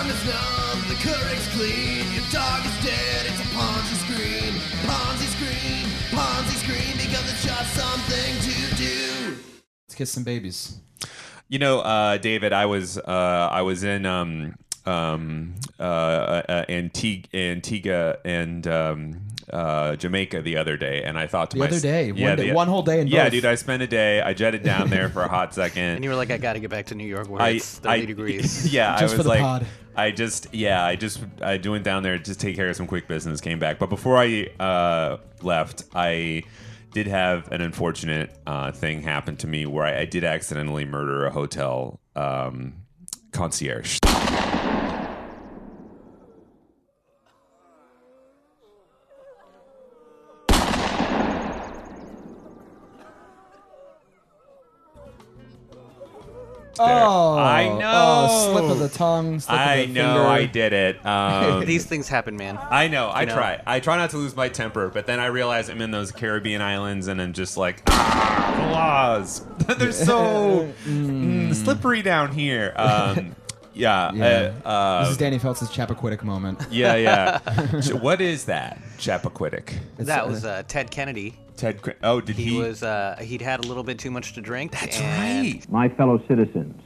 tongue is numb, the Keurig's clean. Your dog is dead, it's a Ponzi Scream. Ponzi Scream, Ponzi Scream, because it's just something to do. Let's kiss some babies. You know, uh, David, I was uh, I was in um, um, uh, uh, Antigua, Antigua and um, uh, Jamaica the other day, and I thought to The other myself, day? One day- one whole day in yeah, both? dude. I spent a day. I jetted down there for a hot second. And you were like, I got to get back to New York where I, it's 30 I- degrees. Yeah, Just I for was the like, pod. I just, yeah, I just, I went down there to take care of some quick business, came back. But before I uh, left, I did have an unfortunate uh, thing happen to me where I, I did accidentally murder a hotel um, concierge. Oh, I know. Oh, slip of the tongue. Slip I of the know finger. I did it. Um, These things happen, man. I know. I know? try. I try not to lose my temper, but then I realize I'm in those Caribbean islands, and I'm just like, ah, the laws. They're so mm, slippery down here. Um, yeah. Yeah. Uh, uh, This is Danny Felts's Chappaquiddick moment. yeah. Yeah. What is that? Chappaquiddick. that uh, was uh, Ted Kennedy. Ted. Cra- Oh, did he? He was uh, he'd had a little bit too much to drink. That's and right. My fellow citizens,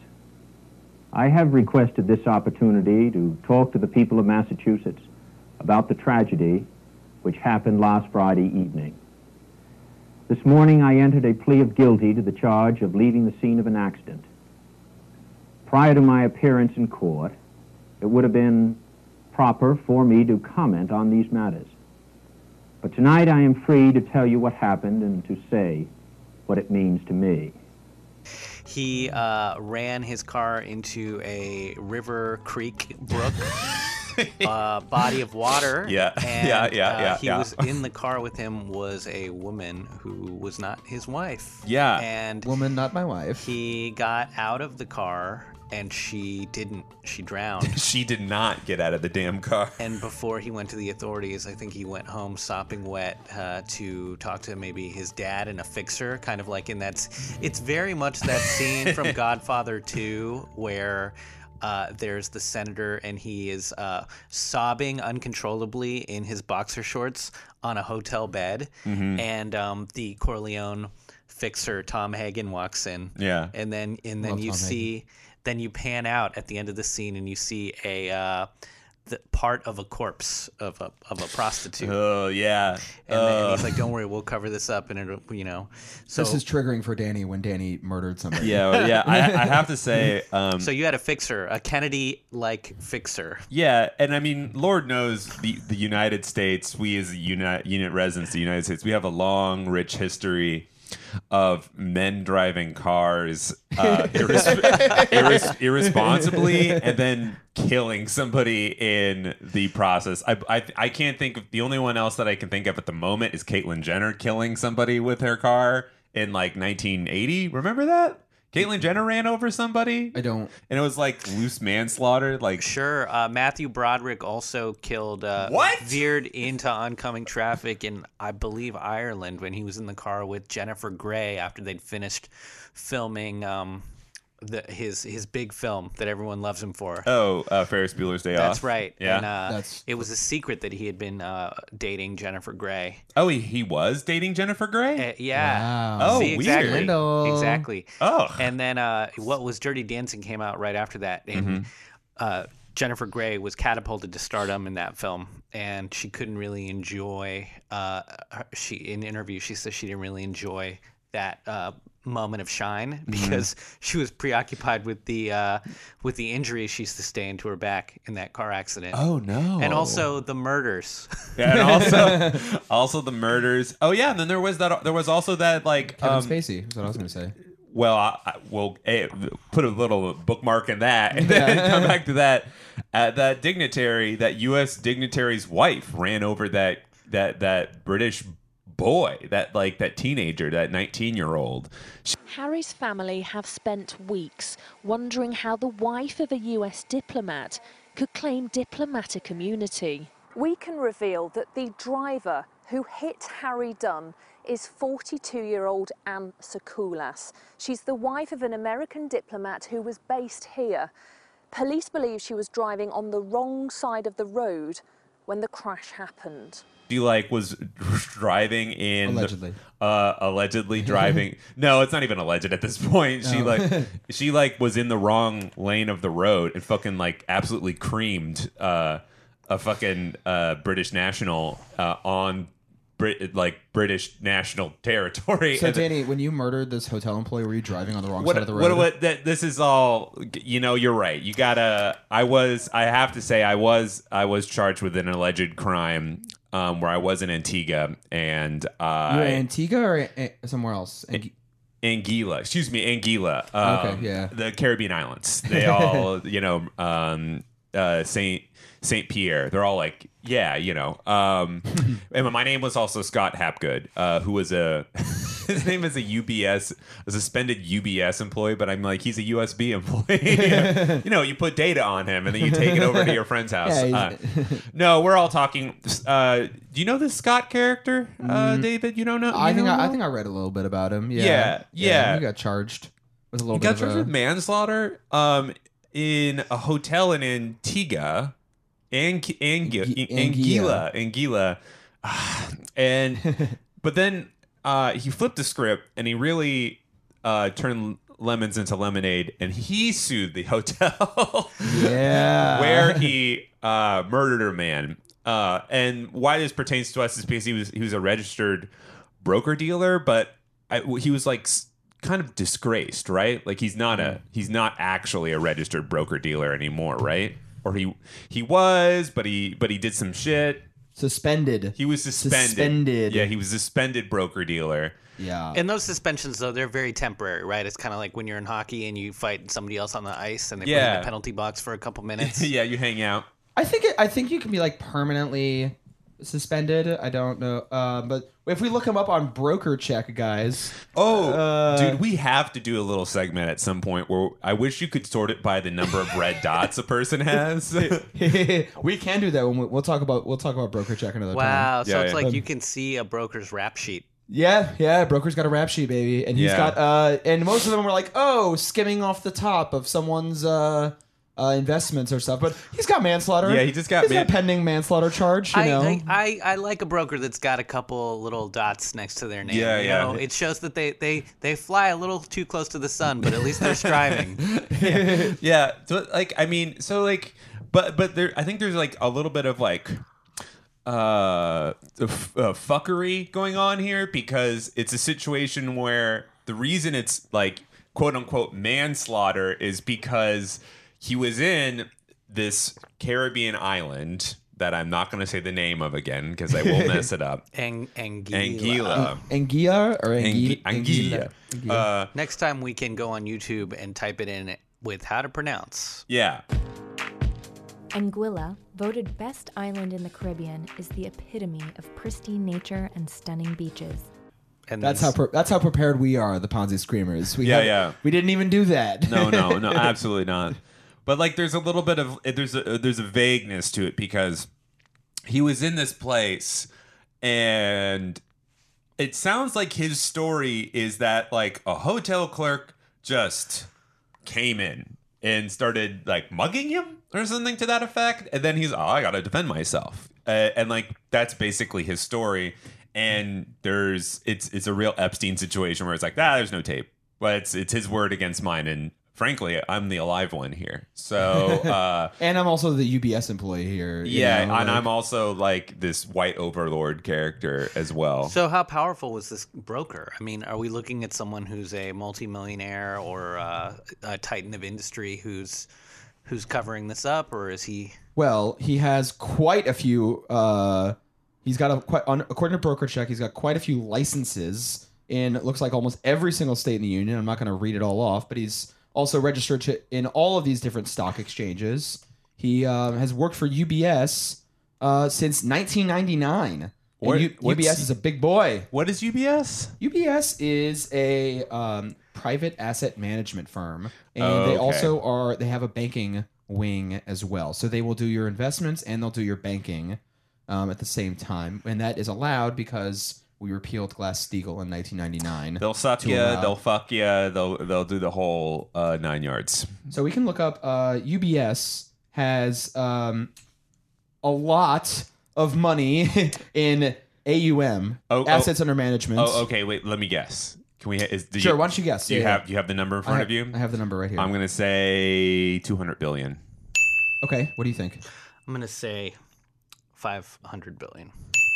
I have requested this opportunity to talk to the people of Massachusetts about the tragedy which happened last Friday evening. This morning I entered a plea of guilty to the charge of leaving the scene of an accident. Prior to my appearance in court, it would have been proper for me to comment on these matters. But tonight I am free to tell you what happened and to say what it means to me. He uh, ran his car into a river, creek, brook, uh, body of water. Yeah, and, yeah, yeah, uh, yeah, He yeah. was in the car with him was a woman who was not his wife. Yeah. and Woman, not my wife. he got out of the car and she didn't. She drowned. She did not get out of the damn car. And before he went to the authorities, I think he went home sopping wet uh, to talk to maybe his dad and a fixer, kind of like in that. It's very much that scene from Godfather 2 where. Uh, there's the senator, and he is uh, sobbing uncontrollably in his boxer shorts on a hotel bed. Mm-hmm. And um, the Corleone fixer, Tom Hagen, walks in. Yeah. And then, and then Love you Tom Hagen. See, then you pan out at the end of the scene, and you see a uh, the part of a corpse of a of a prostitute. Oh yeah. and then Uh, he's like, "Don't worry, we'll cover this up." And it, you know, so this is triggering for Danny when Danny murdered somebody. yeah, yeah. I, I have to say, um, so you had a fixer, a Kennedy-like fixer. Yeah, and I mean, Lord knows the the United States. We as a unit unit residents, of the United States, we have a long, rich history of men driving cars uh, irres- irres- irresponsibly and then killing somebody in the process. I, I I can't think of the only one else that I can think of at the moment is Caitlyn Jenner killing somebody with her car in like 1980. Remember that? Caitlyn Jenner ran over somebody. I don't. And it was like loose manslaughter. Like Sure, uh, Matthew Broderick also killed. Uh, What? Veered into oncoming traffic in, I believe, Ireland when he was in the car with Jennifer Grey after they'd finished filming um, the, his his big film that everyone loves him for. Oh, uh, Ferris Bueller's Day Off. That's right. Yeah. And, uh, That's- it was a secret that he had been uh, dating Jennifer Grey. oh, he, he was dating Jennifer Grey. Uh, yeah. Wow. Oh, See, weird. exactly. Window. Exactly. Oh. And then uh, what was Dirty Dancing came out right after that, and Mm-hmm. uh, Jennifer Grey was catapulted to stardom in that film, and she couldn't really enjoy. Uh, her, she in an interview she says she didn't really enjoy that. Moment of shine Mm-hmm. because she was preoccupied with the uh, with the injuries she sustained to her back in that car accident. oh no. And also the murders. Yeah, and also also the murders. Oh yeah, and then there was that. There was also that like. Kevin Um, Spacey. Is what I was going to say. well, I, I, well, eh, put a little bookmark in that, and then come back to that. Uh, that dignitary, that U.S. dignitary's wife, ran over that that that British boy, that like that teenager, that nineteen-year-old. Harry's family have spent weeks wondering how the wife of a US diplomat could claim diplomatic immunity. we can reveal that the driver who hit Harry Dunn is 42 year old Anne Sacoolas. She's the wife of an American diplomat who was based here. Police believe she was driving on the wrong side of the road when the crash happened. She like was driving in Allegedly. uh, allegedly driving. no, it's not even alleged at this point. She No. like she like was in the wrong lane of the road and fucking like absolutely creamed uh, a fucking uh, British national uh, on Brit like British national territory. So And- Danny, when you murdered this hotel employee, were you driving on the wrong what, side of the road? what, what, that, this is all you know you're right you gotta i was i have to say i was i was charged with an alleged crime um, where i was in antigua and uh you were in Antigua or somewhere else? Angu- Anguilla, excuse me, Anguilla. Um, Okay, yeah. The Caribbean islands. They all, you know, um, uh, Saint Saint Pierre. They're all like, yeah, you know. Um, and my name was also Scott Hapgood, uh, who was a his name is a UBS, a suspended UBS employee, but I'm like, he's a USB employee. you know, you put data on him and then you take it over to your friend's house. Yeah, Uh, no, we're all talking. Uh, do you know this Scott character, uh, David? You don't know? Mm. I think don't I, I think I read a little bit about him. Yeah, Yeah, yeah. He got charged with a little He bit got of charged a, with manslaughter um, in a hotel in Antigua, Angu- Angu- Anguilla, Anguilla, Ah, and but then uh, he flipped the script and he really uh, turned lemons into lemonade, and he sued the hotel yeah. where he uh, murdered a man. Uh, and why this pertains to us is because he was he was a registered broker dealer, but I, he was like kind of disgraced, right? Like he's not a he's not actually a registered broker dealer anymore, right? Or he he was, but he but he did some shit. suspended? He was suspended. Suspended. Yeah, he was suspended broker dealer. yeah. And those suspensions, though, they're very temporary, right? It's kind of like when you're in hockey and you fight somebody else on the ice and they put you in the penalty box for a couple minutes. yeah, you hang out. I think it, I think you can be like permanently suspended. I don't know, uh, but if we look him up on Broker Check, guys, Oh, Uh, dude, we have to do a little segment at some point where I wish you could sort it by the number of red dots a person has. we can do that when we, we'll talk about we'll talk about Broker Check another time. Wow. So Yeah, it's yeah. like you can see a broker's rap sheet. Yeah, yeah. Broker's got a rap sheet, baby, and he's Yeah. got uh, and most of them were like, oh, skimming off the top of someone's uh, uh investments or stuff. But he's got manslaughter. Yeah, he just got He's got a pending manslaughter charge. You I, know, I, I, I like a broker that's got a couple little dots next to their name. Yeah, you yeah. Know? It shows that they, they, they fly a little too close to the sun, but at least they're striving. yeah, so like I mean, so like, but but there, I think there's like a little bit of like uh, f- uh fuckery going on here because it's a situation where the reason it's like quote unquote manslaughter is because he was in this Caribbean island that I'm not going to say the name of again because I will mess it up. Ang, Anguilla. Anguilla. Anguilla or Angu- Anguilla? Anguilla. Uh, Next time we can go on YouTube and type it in with how to pronounce. yeah. Anguilla, voted best island in the Caribbean, is the epitome of pristine nature and stunning beaches. And That's how pre- that's how prepared we are, the Ponzi Screamers. We Yeah, have- yeah. We didn't even do that. No, no, no, absolutely not. But like, there's a little bit of there's a there's a vagueness to it because he was in this place, and it sounds like his story is that like a hotel clerk just came in and started like mugging him or something to that effect, and then he's oh I gotta defend myself, uh, and like that's basically his story. And there's it's it's a real Epstein situation where it's like ah there's no tape, but it's it's his word against mine, and frankly I'm the alive one here. So uh, And I'm also the UBS employee here. you yeah, know, and like- I'm also like this white overlord character as well. So, how powerful was this broker? I mean, are we looking at someone who's a multimillionaire or uh, a titan of industry who's who's covering this up, or is he? Well, he has quite a few. Uh, he's got a quite on, according to Broker Check, he's got quite a few licenses in it looks like almost every single state in the union. I'm not going to read it all off, but he's also registered to, in all of these different stock exchanges. He um, has worked for UBS uh, since 1999. What- U- UBS is a big boy. what is UBS? UBS is a um, private asset management firm, and Oh, they okay. also are they have a banking wing as well. So they will do your investments and they'll do your banking um, at the same time, and that is allowed because we repealed Glass Steagall in 1999. They'll suck to you. allow- They'll fuck you. They'll they'll do the whole uh, nine yards. So we can look up. Uh, UBS has um, a lot of money in AUM, Oh, oh. assets under management. Oh, okay. Wait. Let me guess. Can we? Is, do Sure. You, why don't you guess? do you Yeah, have do you have the number in front have, of you? I have the number right here. I'm gonna say 200 billion. okay. What do you think? I'm gonna say 500 billion.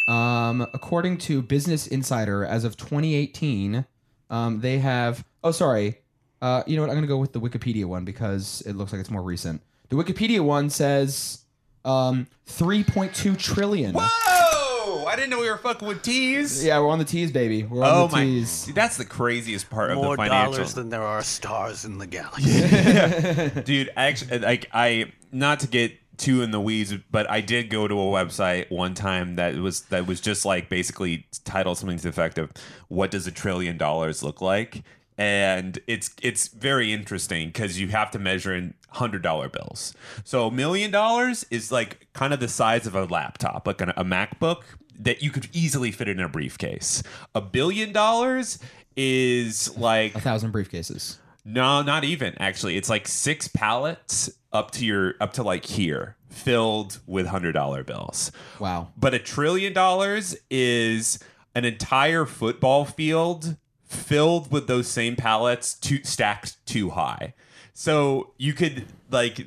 Um, according to Business Insider, as of 2018, um, they have. Oh, sorry. Uh, you know what? I'm gonna go with the Wikipedia one because it looks like it's more recent. The Wikipedia one says um, 3.2 trillion. Whoa! I didn't know we were fucking with T's. Yeah, we're on the T's, baby. We're on Oh the my! T's. See, that's the craziest part of More the financial. dollars than there are stars in the galaxy. dude actually like i not to get too in the weeds but i did go to a website one time that was that was just like basically titled something to the effect of what does a trillion dollars look like? And it's it's very interesting because you have to measure in hundred dollar bills. So a million dollars is like kind of the size of a laptop like an, a macbook that you could easily fit in a briefcase. A billion dollars is like A thousand briefcases. No, not even actually. It's like six pallets up to your up to like here, filled with hundred dollar bills. Wow. But a trillion dollars is an entire football field filled with those same pallets, two, stacked too high. So you could like.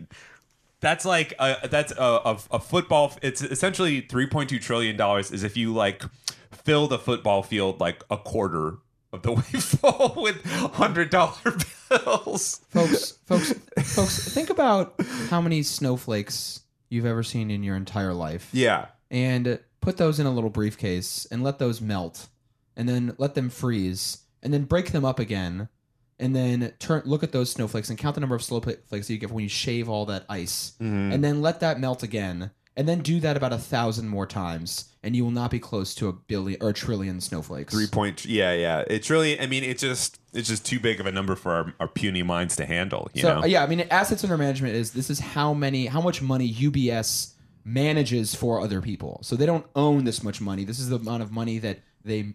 That's like a, that's a, a, a football. It's essentially three point two trillion dollars. Is if you like fill the football field like a quarter of the way full with hundred dollar bills. folks, folks, folks, think about how many snowflakes you've ever seen in your entire life, Yeah. and put those in a little briefcase and let those melt, and then let them freeze, and then break them up again, and then turn look at those snowflakes and count the number of snowflakes you get when you shave all that ice, mm-hmm. and then let that melt again, and then do that about a thousand more times, and you will not be close to a billion or a trillion snowflakes. Three point. Yeah, yeah. It's really. I mean, it's just. It's just too big of a number for our, our puny minds to handle. You so know. yeah, I mean, assets under management is this is how many, how much money UBS manages for other people. So they don't own this much money. This is the amount of money that they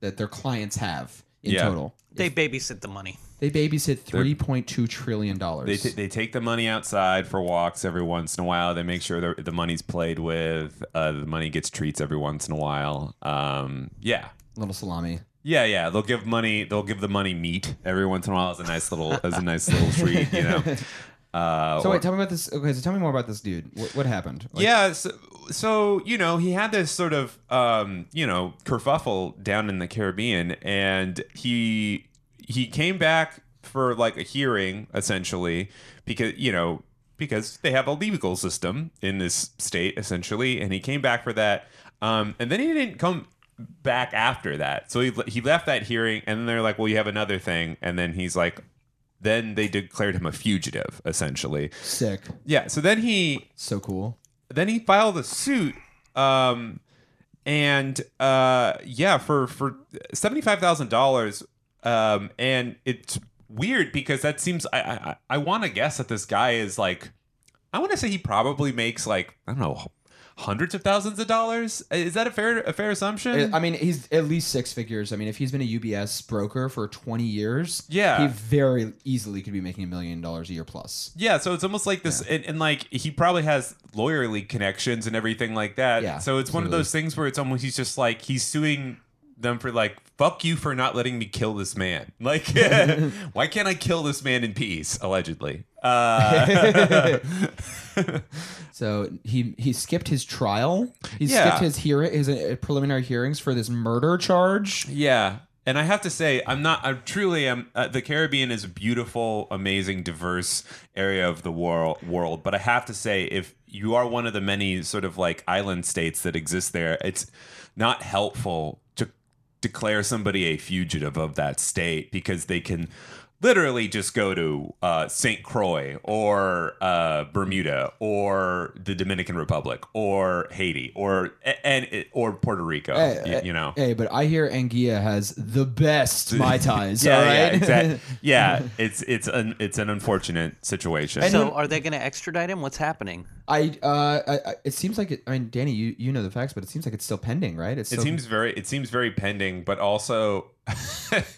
that their clients have in Yeah. total. they babysit the money. They babysit three point two trillion dollars. They, t- they take the money outside for walks every once in a while. They make sure the, the money's played with. Uh, the money gets treats every once in a while. Um, yeah, little salami. yeah, yeah. They'll give money. They'll give the money meat every once in a while as a nice little as a nice little treat. You know. Uh, So or- wait, tell me about this. Okay, so tell me more about this dude. What, what happened? Like, yeah, so, so you know he had this sort of um, you know kerfuffle down in the Caribbean, and he he came back for like a hearing essentially because you know because they have a legal system in this state essentially, and he came back for that, um, and then he didn't come back after that. So he he left that hearing, and then they're like, well, you have another thing, and then he's like. Then they declared him a fugitive, essentially. sick. Yeah. So then he So cool. Then he filed a suit um and uh yeah for for $75000 um and it's weird because that seems i i, I want to guess that this guy is like i want to say he probably makes like i don't know hundreds of thousands of dollars is that a fair a fair assumption I mean, he's at least six figures. I mean, if he's been a UBS broker for 20 years, Yeah. he very easily could be making a million dollars a year plus. Yeah, so it's almost like this, and, and like he probably has lawyerly connections and everything like that. Yeah, so it's one of those things where it's almost he's just like he's suing them for like fuck you for not letting me kill this man. Like, why can't I kill this man in peace? Allegedly. Uh, So he he skipped his trial. He Yeah. skipped his hearing his uh, preliminary hearings for this murder charge. Yeah. And I have to say, I'm not. I truly am. Uh, the Caribbean is a beautiful, amazing, diverse area of the world. World, but I have to say, if you are one of the many sort of like island states that exist there, it's not helpful declare somebody a fugitive of that state because they can literally just go to uh, St. Croix or uh, Bermuda or the Dominican Republic or Haiti or and or Puerto Rico. Hey, y- you know. Hey, but I hear Anguilla has the best mai tais. yeah, all yeah, exactly. Yeah, it's it's an it's an unfortunate situation. So are they going to extradite him? What's happening? I, uh, I, I, it seems like it. I mean, Danny, you, you know the facts, but it seems like it's still pending, right? It's It still, seems very it seems very pending, but also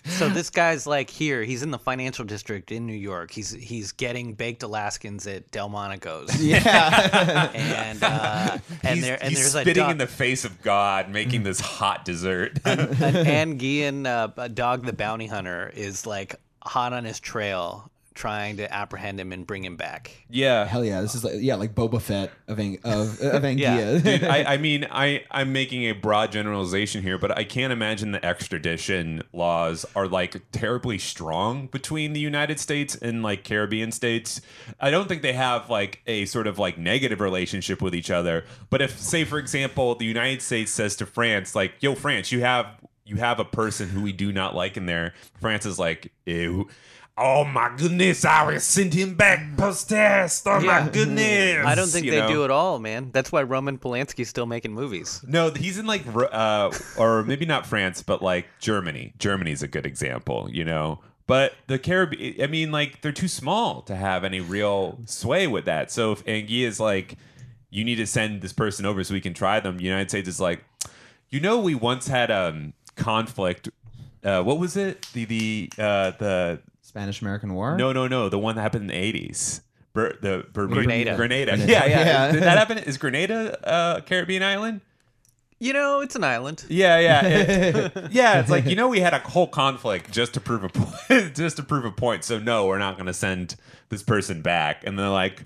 So this guy's like here. He's in the financial district in New York. He's he's getting baked Alaskans at Delmonico's. yeah. and uh, and he's, there and he's there's a spitting dog, in the face of God, making this hot dessert. an Anguillan, uh, a dog the bounty hunter is like hot on his trail, trying to apprehend him and bring him back. yeah, Hell yeah, this is like yeah, like Boba Fett of Ang- of of Yeah. Anguilla. Dude, I, I mean, I, I'm making a broad generalization here, but I can't imagine the extradition laws are like terribly strong between the United States and like Caribbean states. I don't think they have like a sort of like negative relationship with each other. But if, say, for example, the United States says to France, like, "Yo, France, you have you have a person who we do not like in there," France is like, "Ew." Oh my goodness! I will send him back post test. Oh my goodness! I don't think You they know? do it all, man. That's why Roman Polanski's still making movies. No, he's in like, Ru- uh, or maybe not France, but like Germany. Germany's a good example, you know. But the Caribbean, I mean, like they're too small to have any real sway with that. So if Anguilla is like, you need to send this person over so we can try them, the United States is like, you know, we once had um conflict. Uh, what was it? The the uh, the Spanish American War. no no no the one that happened in the eighties. Ber- the Bermuda, Grenada. Grenada. Grenada. Yeah, yeah. Yeah. Did that happen? Is Grenada uh, a Caribbean island? You know, it's an island. Yeah, yeah, It- yeah. It's like you know we had a whole conflict just to prove a point, just to prove a point. So no, we're not going to send this person back. And they're like,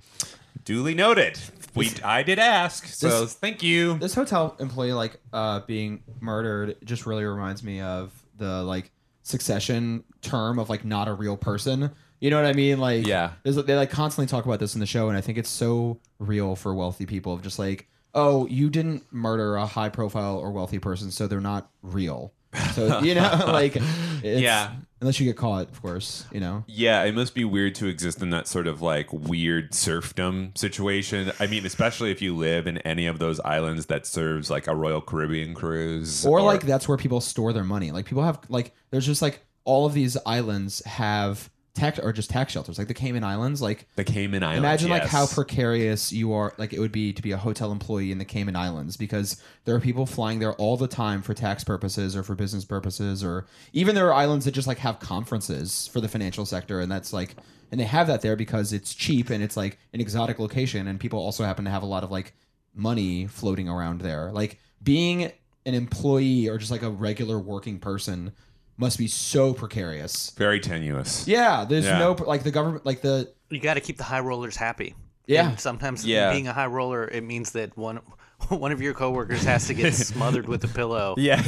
duly noted. We I did ask, so This- thank you. This hotel employee like uh being murdered just really reminds me of the like succession term of like not a real person. You know what I mean? Like Yeah. there's, they like constantly talk about this in the show, and I think it's so real for wealthy people of just like, oh, you didn't murder a high profile or wealthy person, so they're not real. So you know, like, it's, Yeah. unless you get caught, of course, you know. Yeah, it must be weird to exist in that sort of like weird serfdom situation. I mean, especially if you live in any of those islands that serves like a Royal Caribbean cruise, or like that's where people store their money. Like people have like there's just like all of these islands have tax or just tax shelters, like the Cayman Islands. Like the Cayman Islands. imagine like yes. how precarious you are, like it would be to be a hotel employee in the Cayman Islands because there are people flying there all the time for tax purposes or for business purposes, or even there are islands that just like have conferences for the financial sector, and that's like. And they have that there because it's cheap and it's like an exotic location, and people also happen to have a lot of like money floating around there. Like being an employee or just like a regular working person must be so precarious. very tenuous. Yeah, there's Yeah. no like the government, like the You got to keep the high rollers happy. Yeah. And sometimes Yeah. being a high roller, it means that one one of your coworkers has to get smothered with a pillow. Yeah,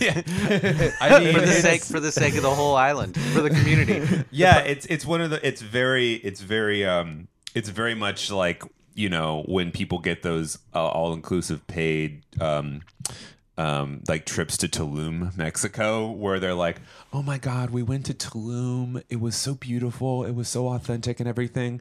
yeah. I mean, For the it's- sake for the sake of the whole island, for the community. yeah, it's it's one of the it's very it's very um it's very much like you know when people get those uh, all inclusive paid um um like trips to Tulum, Mexico, where they're like, "Oh my god, we went to Tulum. It was so beautiful. It was so authentic and everything."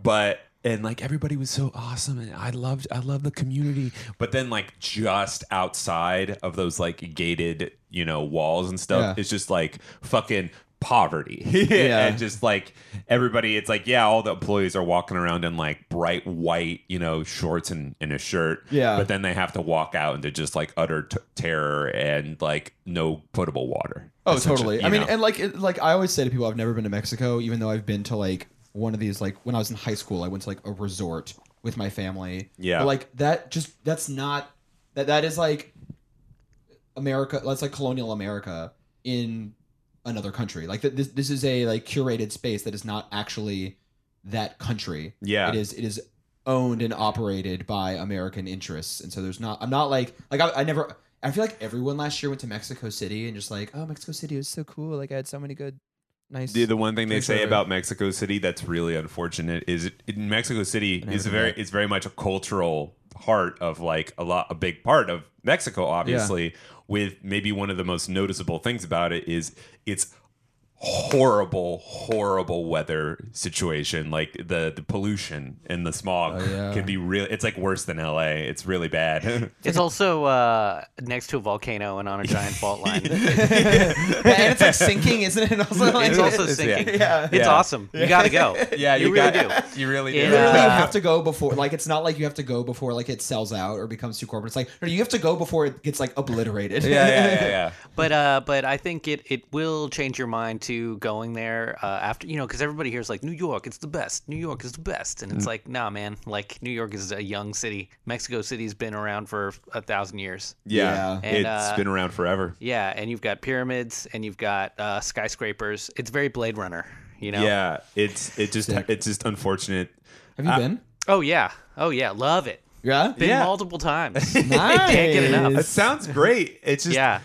But and like everybody was so awesome and I loved I love the community. But then like just outside of those like gated, you know, walls and stuff, Yeah. it's just like fucking poverty. Yeah. and just like everybody, it's like, yeah, all the employees are walking around in like bright white, you know, shorts and, and a shirt. Yeah. But then they have to walk out into just like utter t- terror and like no potable water. Oh, totally. I mean, know? and like, it, like I always say to people, I've never been to Mexico, even though I've been to like one of these. Like when I was in high school, I went to like a resort with my family. Yeah. but like that, just that's not that. That is like America. That's like colonial America in another country. Like th- this, this is a like curated space that is not actually that country. Yeah. it is. It is owned and operated by American interests, and so there's not. I'm not like like I, I never. I feel like everyone last year went to Mexico City and just like, oh, Mexico City was so cool. Like I had so many good, nice. The, the one thing they say over. about Mexico City that's really unfortunate is it, in Mexico City is very it's very much a cultural heart of like a lot a big part of Mexico obviously with maybe one of the most noticeable things about it is it's horrible, horrible weather situation. Like the the pollution and the smog Oh, yeah. can be real. It's like worse than L.A. It's really bad. It's also uh, next to a volcano and on a giant fault line. and it's like sinking, isn't it? Also, like, It's also it's- sinking. yeah. It's Yeah. awul You gotta go. yeah, you, you, really got, do. You really It, do. Literally, you have to go before. Like, it's not like you have to go before like it sells out or becomes too corporate. It's like no, you have to go before it gets like obliterated. yeah, yeah, yeah, yeah. But uh, but I think it, it will change your mind to going there uh, after you know because everybody here is like New York, it's the best. New York is the best, and it's like nah, man. Like New York is a young city. Mexico City's been around for a thousand years. Yeah, Yeah. And, it's uh, been around forever. Yeah, and you've got pyramids and you've got uh, skyscrapers. It's very Blade Runner. You know. Yeah, it's it just Sick. it's just unfortunate. Have you Uh, been? Oh yeah. Oh yeah. Love it. Yeah. Been Yeah. multiple times. Nice. Can't get enough. It sounds great. It's just yeah.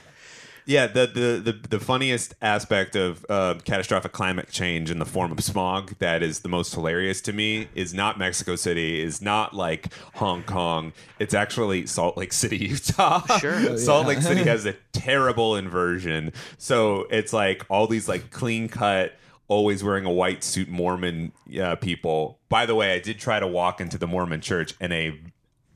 Yeah, the the the, the funniest aspect of uh, catastrophic climate change in the form of smog that is the most hilarious to me is not Mexico City, is not like Hong Kong. It's actually Salt Lake City, Utah. Sure. Salt Lake City has a terrible inversion. So it's like all these like clean cut. Always wearing a white suit Mormon uh, people. By the way, I did try to walk into the Mormon church, and a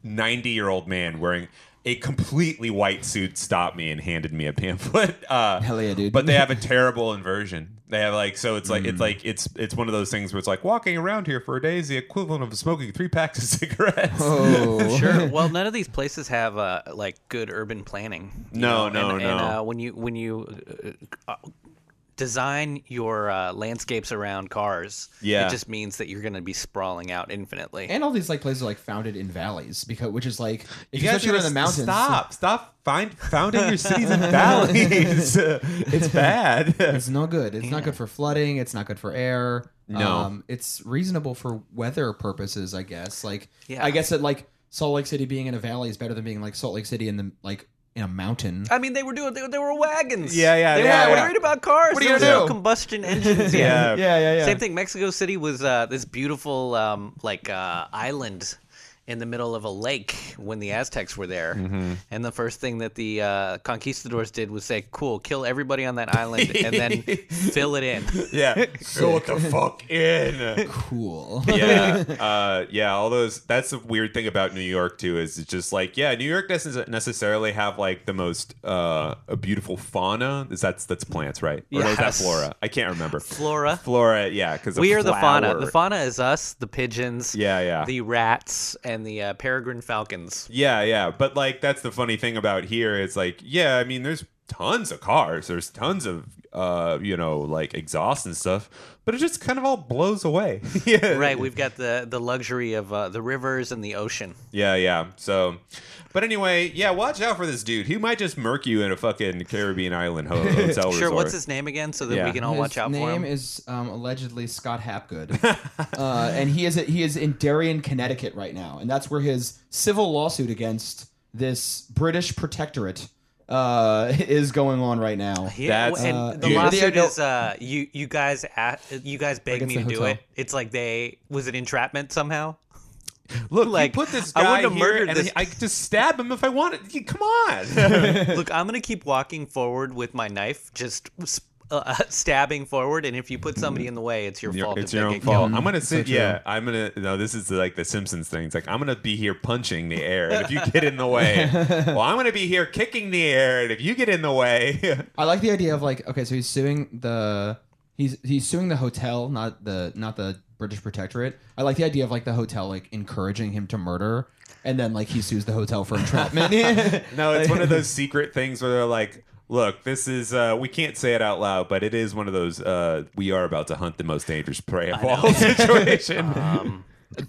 90 year old man wearing a completely white suit stopped me and handed me a pamphlet. Uh, Hell yeah, dude. But they have a terrible inversion. They have like so it's like Mm. it's like it's it's one of those things where it's like walking around here for a day is the equivalent of smoking three packs of cigarettes. Oh, Sure. Well, none of these places have uh, like good urban planning. No, know, no, and, no. And uh, when you when you uh, uh, design your uh, landscapes around cars, Yeah. it just means that you're going to be sprawling out infinitely. And all these like places are like founded in valleys because which is like if You guys especially are in the mountains. Stop! Stop! Find founding your cities in valleys. it's bad. It's no good. It's not good for flooding. It's not good for air. No. um, it's reasonable for weather purposes, I guess. Like, Yeah. I guess that like Salt Lake City being in a valley is better than being like Salt Lake City in the like in a mountain. I mean, they were doing. They, they were wagons. Yeah, yeah, They yeah, were yeah. worried about cars. What are there you was gonna no do? combustion engines. Yeah. yeah, yeah, yeah. Same thing. Mexico City was uh, this beautiful um, like uh, island in the middle of a lake when the Aztecs were there. Mm-hmm. And the first thing that the uh, conquistadors did was say, "Cool, kill everybody on that island and then fill it in." yeah. Fill it the fuck in. Cool. yeah, uh, yeah. All those. That's the weird thing about New York too. Is it's just like yeah, New York doesn't necessarily have like the most uh, a beautiful fauna. Is that's that's plants, right? Or is that flora? I can't remember. Flora. Flora, yeah, because We are the fauna. The fauna is us, the pigeons, Yeah, yeah. the rats, and the uh, peregrine falcons. Yeah, yeah. But like that's the funny thing about here is like, yeah, I mean there's tons of cars. There's tons of uh, you know, like exhaust and stuff, but it just kind of all blows away. yeah. Right, we've got the the luxury of uh, the rivers and the ocean. Yeah, yeah. So but anyway, yeah, watch out for this dude. He might just murk you in a fucking Caribbean island ho- hotel Sure, resort. what's his name again, so that Yeah. we can all His watch out for name is um, allegedly Scott Hapgood, uh, and he is he is in Darien, Connecticut right now, and that's where his civil lawsuit against this British protectorate uh, is going on right now. Yeah, That's- and uh, the yeah. lawsuit Yeah, no- is uh, you you guys a you guys begged Against me the to do hotel. it. It's like they was it entrapment somehow? Look, like, you put this I guy wouldn't have here murdered and this- I could just stab him if I wanted. Come on. Look, I'm gonna keep walking forward with my knife, just uh, stabbing forward, and if you put somebody in the way, it's your Your- fault. it's your own fault. killed. I'm gonna sit. true. yeah, I'm gonna. No, this is like the Simpsons thing. It's like I'm gonna be here punching the air, and if you get in the way, well, I'm gonna be here kicking the air, and if you get in the way, I like the idea of like okay, so he's suing the he's he's suing the hotel, not the not the British protectorate. I like the idea of like the hotel like encouraging him to murder, and then like he sues the hotel for entrapment. no, it's one of those secret things where they're like. Look, this is uh, we can't say it out loud, but it is one of those uh, we are about to hunt the most dangerous prey of all situation. Um,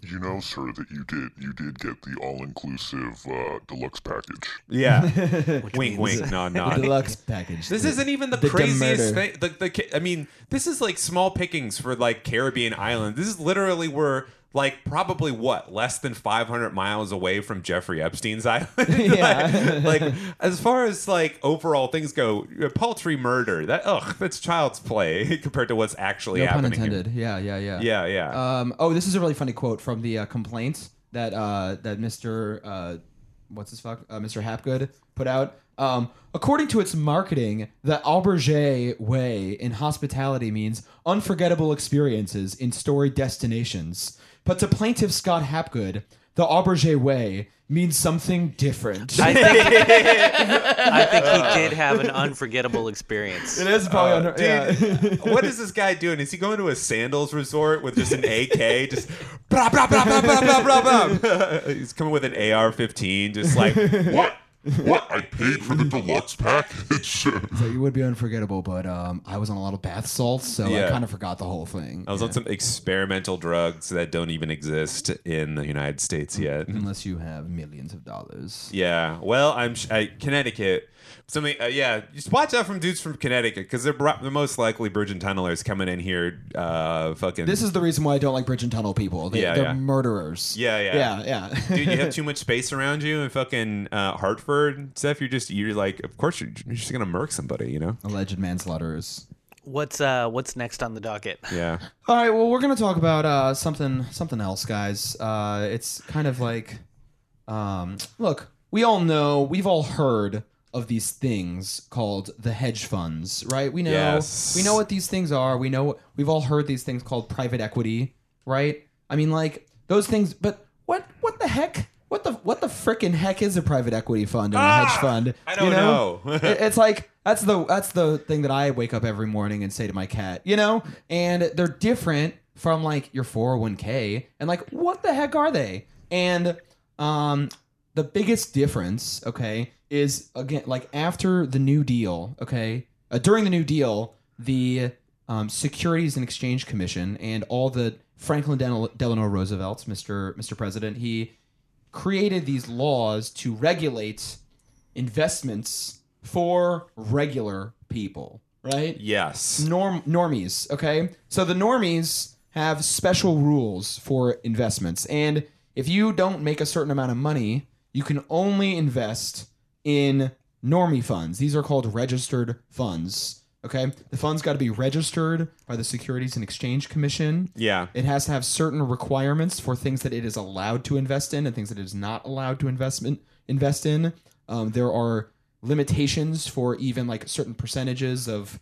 You know, sir, that you did you did get the all-inclusive uh, deluxe package. yeah, wink, means- wink, nod, nod. Deluxe package. This isn't even the, The craziest thing. The, the, I mean, this is like small pickings for like Caribbean island. This is literally where like probably what less than 500 miles away from Jeffrey Epstein's island. Yeah. like, like, as far as like overall things go, uh, paltry murder. That ugh, that's child's play compared to what's actually no pun happening. here. Yeah, yeah, yeah. Yeah, yeah. Um, oh, this is a really funny quote from the uh, complaint that uh, that Mr. Uh, what's his fuck uh, Mr. Hapgood put out. Um, according to its marketing, the Auberge way in hospitality means unforgettable experiences in story destinations. But to plaintiff Scott Hapgood, the Auberge way means something different. I think, I think he did have an unforgettable experience. It is probably uh, dude, yeah. What is this guy doing? Is he going to a sandals resort with just an AK? Just blah blah blah blah blah blah blah. blah. He's coming with an AR-15, just like what? What? I paid for the deluxe package. So you would be unforgettable, but um, I was on a lot of bath salts, so I Yeah. kind of forgot the whole thing. I was on some experimental drugs that don't even exist in the United States yet. Unless you have millions of dollars. Yeah, well, I'm sh- I, Connecticut. Something, uh, yeah. Just watch out from dudes from Connecticut because they're bro- the most likely bridge and tunnelers coming in here. Uh, fucking. This is the reason why I don't like bridge and tunnel people. They, Yeah, they're yeah. murderers. Yeah, yeah. yeah, yeah. dude. You have too much space around you in fucking uh, Hartford and stuff. You're just you're like, of course you're, you're just gonna murk somebody, you know? Alleged manslaughterers. What's uh what's next on the docket? Yeah. All right, well, we're gonna talk about uh, something something else, guys. Uh, it's kind of like, um, look, we all know, we've all heard of these things called the hedge funds, right? We know, Yes. we know what these things are. We know, we've all heard these things called private equity, right? I mean, like those things. But what, what the heck? What the, what the frickin' heck is a private equity fund and a hedge fund? I don't you know. It- it's like that's the that's the thing that I wake up every morning and say to my cat, you know, and they're different from like your 401k and like what the heck are they? And um the biggest difference, okay, is again like after the New Deal, okay, uh, during the New Deal, the um, Securities and Exchange Commission and all the Franklin Del- Delano Roosevelt's Mr. Mr. President, he created these laws to regulate investments for regular people, right? Yes. Norm normies, okay? So the normies have special rules for investments. And if you don't make a certain amount of money, you can only invest in normie funds. These are called registered funds. Okay? The fund's got to be registered by the Securities and Exchange Commission. Yeah. It has to have certain requirements for things that it is allowed to invest in and things that it is not allowed to investment invest in. Um, there are limitations for even like certain percentages of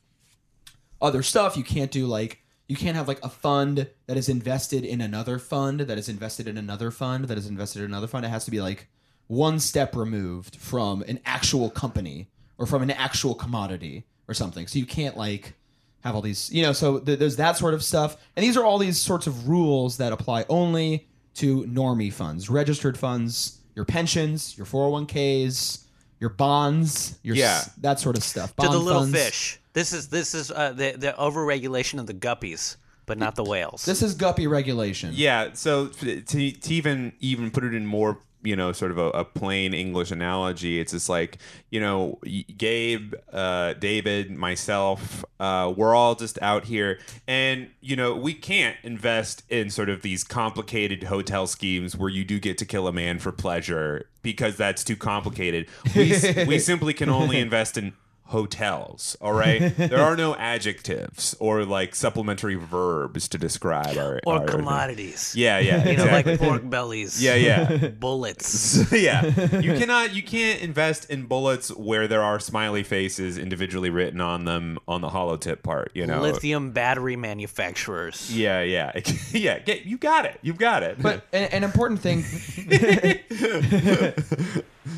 other stuff. You can't do like you can't have like a fund that is invested in another fund that is invested in another fund that is invested in another fund. It has to be like one step removed from an actual company or from an actual commodity or something. So you can't like have all these, you know, so th- there's that sort of stuff. And these are all these sorts of rules that apply only to normie funds, registered funds, your pensions, your 401ks, your bonds, your s- Yeah. that sort of stuff. to the Bond little funds. fish. This is this is uh, the the overregulation of the guppies, but not the whales. This is guppy regulation. Yeah. So to, to even even put it in more you know sort of a, a plain English analogy, it's just like you know Gabe, uh, David, myself, uh, we're all just out here, and you know we can't invest in sort of these complicated hotel schemes where you do get to kill a man for pleasure because that's too complicated. We we simply can only invest in hotels all right there are no adjectives or like supplementary verbs to describe our or our- commodities. yeah yeah You know, exactly. like pork bellies. yeah yeah Bullets. yeah you cannot you can't invest in bullets where there are smiley faces individually written on them on the hollow tip part you know Lithium battery manufacturers. yeah yeah yeah get, you got it you've got it But an, an important thing.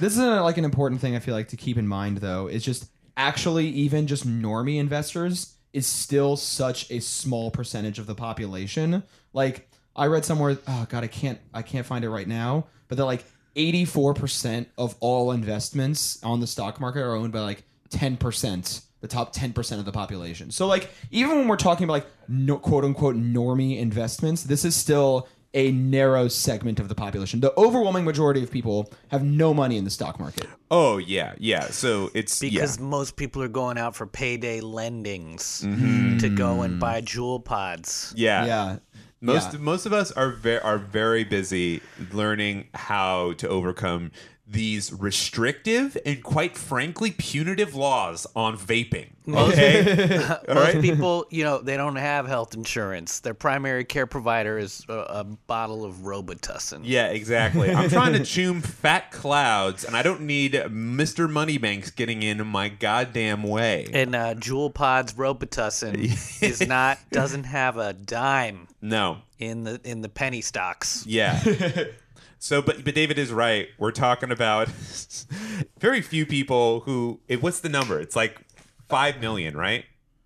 this is a, like an important thing I feel like to keep in mind though is just actually even just normie investors is still such a small percentage of the population. Like I read somewhere, oh god, I can't I can't find it right now, but they're like 84% of all investments on the stock market are owned by like 10%, the top 10% of the population. So like even when we're talking about like no, quote unquote normie investments, this is still a narrow segment of the population. The overwhelming majority of people have no money in the stock market. oh yeah yeah so it's Because yeah. most people are going out for payday lendings Mm-hmm. to go and buy Juul pods. yeah Yeah. Most Yeah. most of us are very are very busy learning how to overcome these restrictive and quite frankly punitive laws on vaping. Okay. All Most right. people, you know, they don't have health insurance. Their primary care provider is a, a bottle of Robitussin. Yeah, exactly. I'm trying to chew fat clouds, and I don't need Mr. Moneybanks getting in my goddamn way. And uh, Juul Pod's Robitussin is not doesn't have a dime No. in the in the penny stocks. Yeah. So, but but David is right. We're talking about very few people who. It, what's the number? It's like five million, right?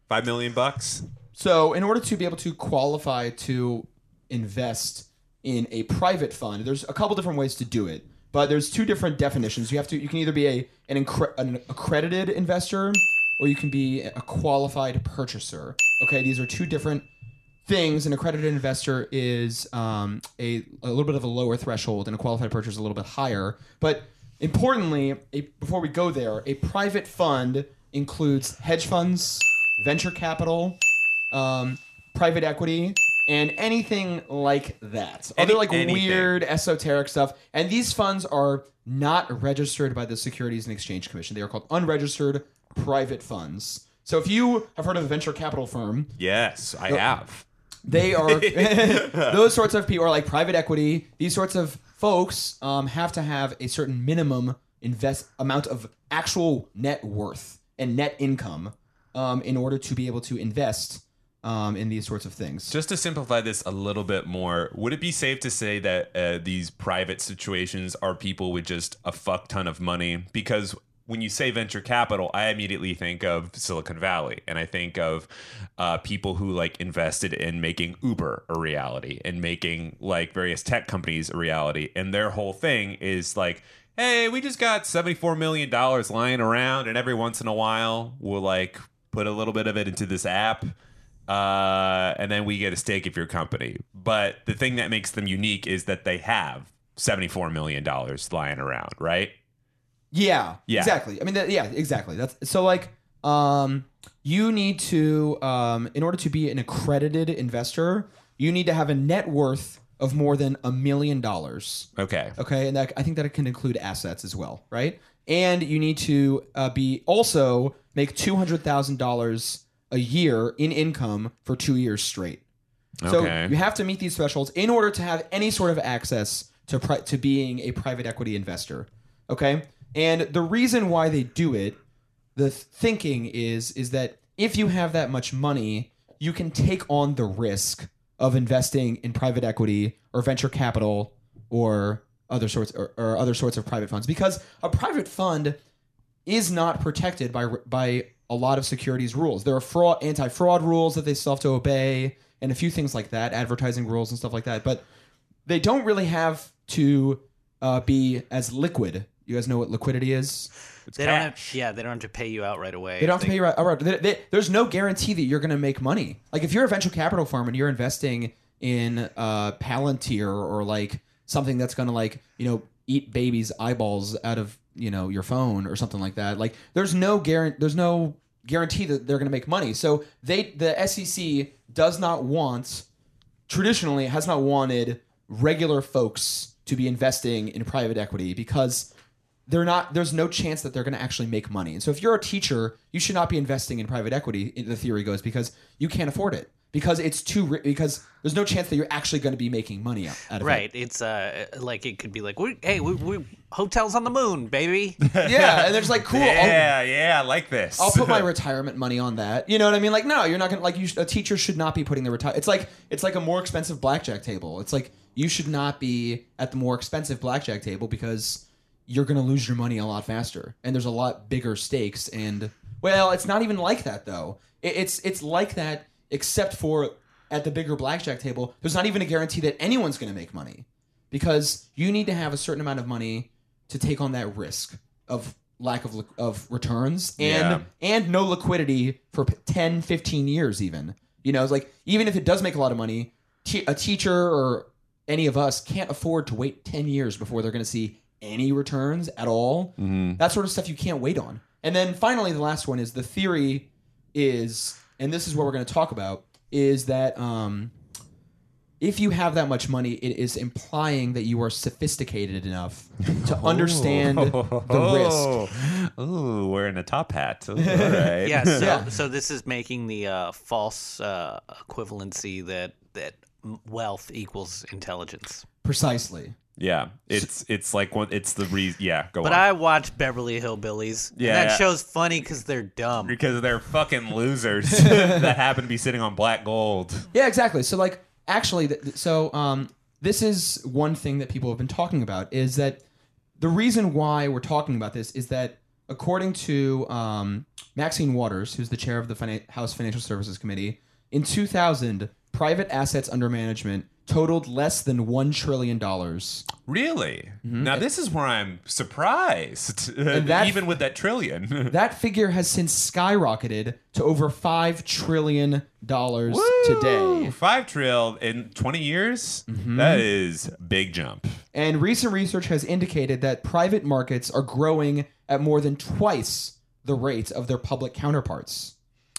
Five million bucks. So, in order to be able to qualify to invest in a private fund, there's a couple different ways to do it. But there's two different definitions. You have to you can either be a an, incre- an accredited investor or you can be a qualified purchaser. Okay, these are two different things. An accredited investor is um, a, a little bit of a lower threshold, and a qualified purchaser is a little bit higher. But importantly, a, before we go there, a private fund includes hedge funds, venture capital, um, private equity, and anything like that. Any- Other like anything. weird esoteric stuff. And these funds are not registered by the Securities and Exchange Commission. They are called unregistered private funds. So if you have heard of a venture capital firm, Yes, I have. They are those sorts of people are like private equity. These sorts of folks um, have to have a certain minimum invest amount of actual net worth and net income um, in order to be able to invest um, in these sorts of things. Just to simplify this a little bit more, would it be safe to say that uh, these private situations are people with just a fuck ton of money? Because when you say venture capital, I immediately think of Silicon Valley, and I think of uh, people who like invested in making Uber a reality and making like various tech companies a reality, and their whole thing is like. Hey, we just got $74 million lying around, and every once in a while, we'll like put a little bit of it into this app uh, and then we get a stake of your company. But the thing that makes them unique is that they have seventy-four million dollars lying around, right? Yeah, Yeah. exactly. I mean, that, yeah, exactly. That's so like, um, you need to, um, in order to be an accredited investor, you need to have a net worth of more than a million dollars. Okay. Okay, and that I think that it can include assets as well, right? And you need to uh, be also make two hundred thousand dollars a year in income for two years straight. So Okay. you have to meet these thresholds in order to have any sort of access to pri- to being a private equity investor. Okay, and the reason why they do it, the thinking is is that if you have that much money, you can take on the risk of investing in private equity or venture capital or other sorts or, or other sorts of private funds because a private fund is not protected by by a lot of securities rules. There are fraud anti-fraud rules that they still have to obey and a few things like that, advertising rules and stuff like that. But they don't really have to uh, be as liquid. You guys know what liquidity is? It's They don't have, yeah, they don't have to pay you out right away. They don't have to pay you right. right. They- they- there's no guarantee that you're going to make money. Like if you're a venture capital firm and you're investing in uh, Palantir or like something that's going to like you know eat babies' eyeballs out of you know your phone or something like that. Like there's no guarantee. There's no guarantee that they're going to make money. So they the SEC does not want traditionally has not wanted regular folks to be investing in private equity because they're not there's no chance that they're going to actually make money and so if you're a teacher you should not be investing in private equity the theory goes because you can't afford it because it's too because there's no chance that you're actually going to be making money out, out of Right. It's uh like it could be like, we, hey, we, we hotels on the moon, baby. yeah and there's like cool I'll- Yeah, yeah, I like this. I'll put my retirement money on that. You know what I mean? Like, no, you're not gonna like. You sh- a teacher should not be putting the retire. It's like it's like a more expensive blackjack table. It's like you should not be at the more expensive blackjack table because you're gonna lose your money a lot faster, and there's a lot bigger stakes. And well, it's not even like that though. It, it's it's like that except for at the bigger blackjack table. There's not even a guarantee that anyone's gonna make money because you need to have a certain amount of money to take on that risk of lack of of returns and Yeah. and no liquidity for p- 10 15 years even you know it's like even if it does make a lot of money te- a teacher or any of us can't afford to wait 10 years before they're going to see any returns at all that sort of stuff you can't wait on and then finally the last one is the theory is and this is what we're going to talk about is that um if you have that much money, it is implying that you are sophisticated enough to understand the risk. Oh, Ooh, wearing a top hat. Ooh, all right. Yeah, so, Yeah. so this is making the uh, false uh, equivalency that that wealth equals intelligence. Precisely. Yeah. It's it's like one. It's the reason. Yeah, go But on. I watch Beverly Hillbillies. Yeah, and that yeah. show's funny because they're dumb. because they're fucking losers that happen to be sitting on black gold. Yeah, exactly. So like actually th- th- so um this is one thing that people have been talking about is that the reason why we're talking about this is that according to um, Maxine Waters, who's the chair of the Finan- House Financial Services Committee, in 2000, private assets under management totaled less than one trillion dollars. Really? Now this is where I'm surprised. that- Even with that trillion. That figure has since skyrocketed to over five trillion dollars today. Five trill in 20 years? Mm-hmm. That is big jump. And recent research has indicated that private markets are growing at more than twice the rate of their public counterparts.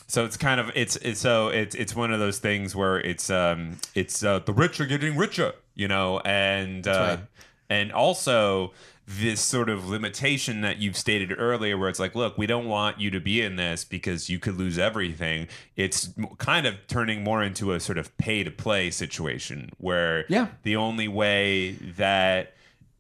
So it's kind of it's, it's so it's it's one of those things where it's um it's uh, the rich are getting richer, you know, and uh, right. and also this sort of limitation that you've stated earlier where it's like look we don't want you to be in this because you could lose everything it's kind of turning more into a sort of pay to play situation where Yeah. the only way that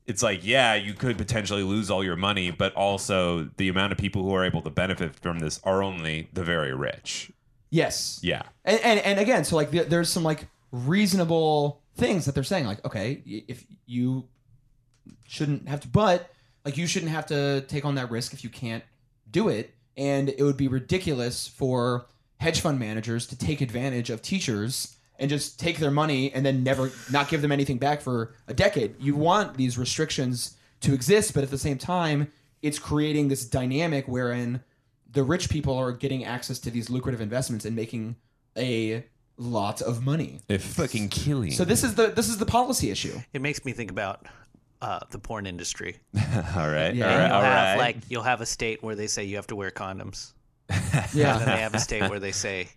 it's like yeah you could potentially lose all your money but also the amount of people who are able to benefit from this are only the very rich. Yes. yeah. And and, and again, so like there- there's some like reasonable things that they're saying, like okay, if you shouldn't have to, but like you shouldn't have to take on that risk if you can't do it, and it would be ridiculous for hedge fund managers to take advantage of teachers and just take their money and then never not give them anything back for a decade. You want these restrictions to exist, but at the same time, it's creating this dynamic wherein the rich people are getting access to these lucrative investments and making a lot of money. if fucking killing So this is the this is the policy issue. It makes me think about uh, the porn industry. all right Yeah. all And right you'll all have right like you'll have a state where they say you have to wear condoms. Yeah. And then they have a state where they say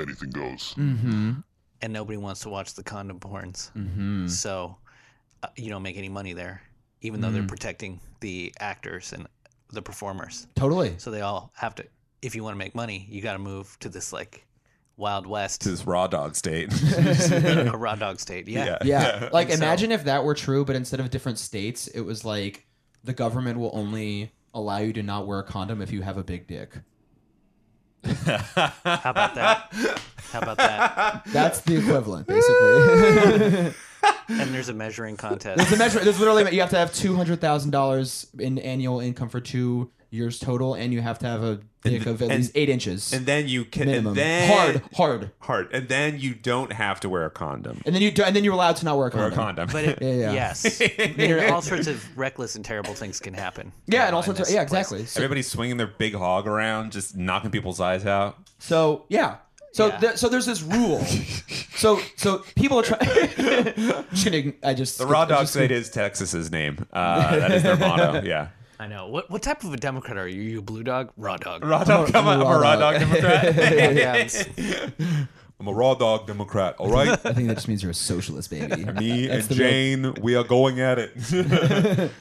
Anything goes. mm-hmm. And nobody wants to watch the condom porns. Mm-hmm. So uh, you don't make any money there, even though they're protecting the actors and the performers. Totally. So they all have to. If you want to make money, you got to move to this like Wild West, to this raw dog state a raw dog state. Yeah. Yeah. Like So- imagine if that were true, but instead of different states, it was like the government will only allow you to not wear a condom if you have a big dick. How about that? How about that? That's the equivalent, basically. And there's a measuring contest. There's a measure. There's literally you have to have two hundred thousand dollars in annual income for two years total, and you have to have a dick of at and- least eight inches and then you can minimum. and then hard, hard. hard and then you don't have to wear a condom And then you do, and then you're allowed to not wear a or condom. a condom But it, Yeah, yeah. yes, There- all sorts of reckless and terrible things can happen. Yeah, and uh, all sorts of yeah, exactly. So, everybody's swinging their big hog around just knocking people's eyes out so yeah, so Yeah. there- so there's this rule. so so people are trying. just kidding. I just the raw dog just- state is texas's name uh, that is their motto yeah I know. What what type of a Democrat are you? You a blue dog? Raw dog. raw dog come on i'm a raw dog democrat yeah, it's- i'm a raw dog democrat all right I think that just means you're a socialist, baby. me That's and the real- jane we are going at it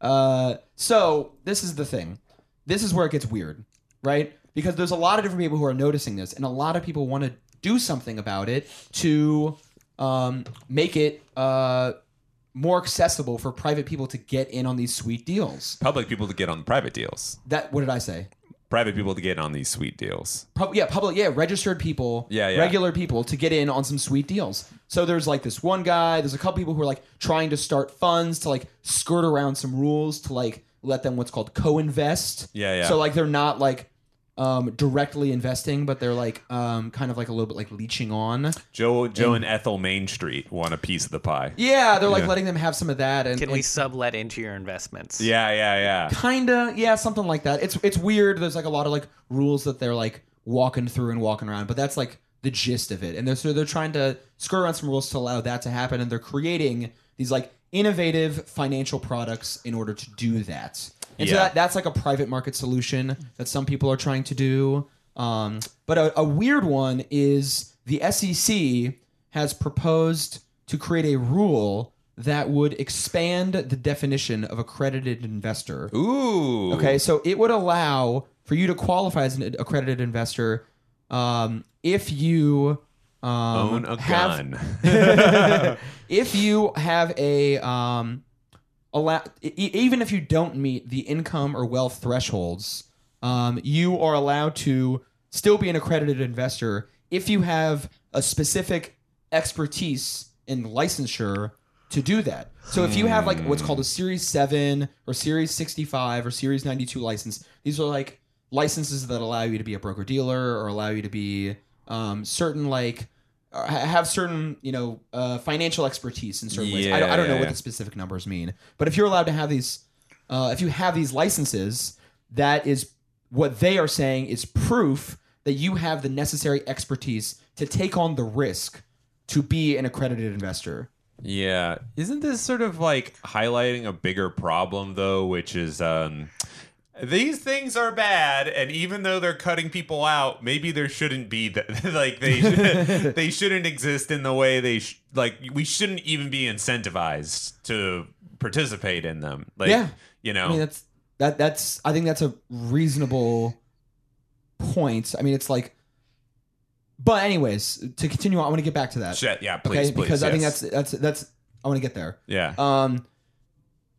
Uh, so this is the thing. This is where it gets weird, right? Because there's a lot of different people who are noticing this, and a lot of people want to do something about it to um, make it uh, more accessible for private people to get in on these sweet deals. public people to get on private deals That what did I say? private people to get on these sweet deals Pub- yeah, public, yeah, registered people, Yeah, yeah. regular people to get in on some sweet deals. So there's like this one guy, there's a couple people who are like trying to start funds to like skirt around some rules to like let them what's called co-invest. Yeah, yeah. So like they're not like um directly investing, but they're like um kind of like a little bit like leeching on. joe joe and ethel main street want a piece of the pie Yeah, they're like Yeah. letting them have some of that and, Can we and sublet into your investments? yeah yeah yeah kinda yeah something like that it's it's weird there's like a lot of like rules that they're like walking through and walking around but that's like the gist of it and they're so they're trying to skirt around some rules to allow that to happen and they're creating these like innovative financial products in order to do that and so that, that's like a private market solution that some people are trying to do um, but a, a weird one is the sec has proposed to create a rule that would expand the definition of accredited investor. Ooh. Okay, so it would allow for you to qualify as an accredited investor um, if you um, Own a have, gun. if you have a um, allow, even if you don't meet the income or wealth thresholds, um, you are allowed to still be an accredited investor if you have a specific expertise in licensure to do that. So if you have like what's called a Series 7 or Series 65 or Series 92 license, these are like licenses that allow you to be a broker dealer or allow you to be um, certain like have certain you know uh, financial expertise in certain ways. I, don't- I don't know Yeah. what the specific numbers mean, but if you're allowed to have these, uh, if you have these licenses, that is what they are saying is proof that you have the necessary expertise to take on the risk to be an accredited investor. Yeah. Isn't this sort of like highlighting a bigger problem though, which is um these things are bad and even though they're cutting people out, maybe there shouldn't be that like they should, they shouldn't exist in the way they sh- like we shouldn't even be incentivized to participate in them. Like Yeah. you know. I mean, that's that. That's I think that's a reasonable point. I mean, it's like, but anyways, to continue on, I want to get back to that. Shit, yeah, please, okay, please, because I think that's that's that's I want to get there. yeah. Um,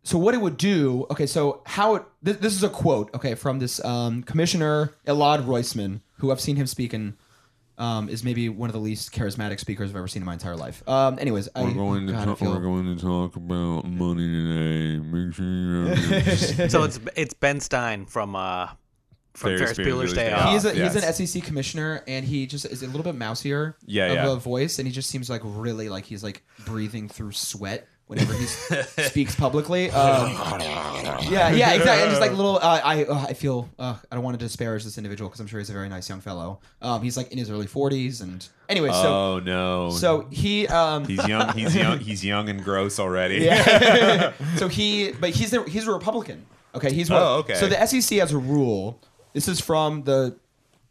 so what it would do? Okay, so how it this, this is a quote. Okay, from this um, commissioner Elad Roisman, who I've seen him speak and um, is maybe one of the least charismatic speakers I've ever seen in my entire life. Um, anyways, We're going to God, I talk. feel- We're going to talk about money today. Make sure you have So it's it's Ben Stein from uh from Ferris Ferris, Bueller's Day Day Off. Off. He's a, yes. he's an SEC commissioner, and he just is a little bit mousier Yeah, of yeah. a voice, and he just seems like really like he's like breathing through sweat whenever he speaks publicly. Um, yeah, yeah, exactly. And just like little, uh, I uh, I feel uh, I don't want to disparage this individual because I'm sure he's a very nice young fellow. Um, he's like in his early 40s, and anyway, so oh no. so he um, he's young he's young he's young and gross already. yeah. so he, but he's the, he's a Republican. Okay, he's one. Oh, okay. So the SEC has a rule. This is from the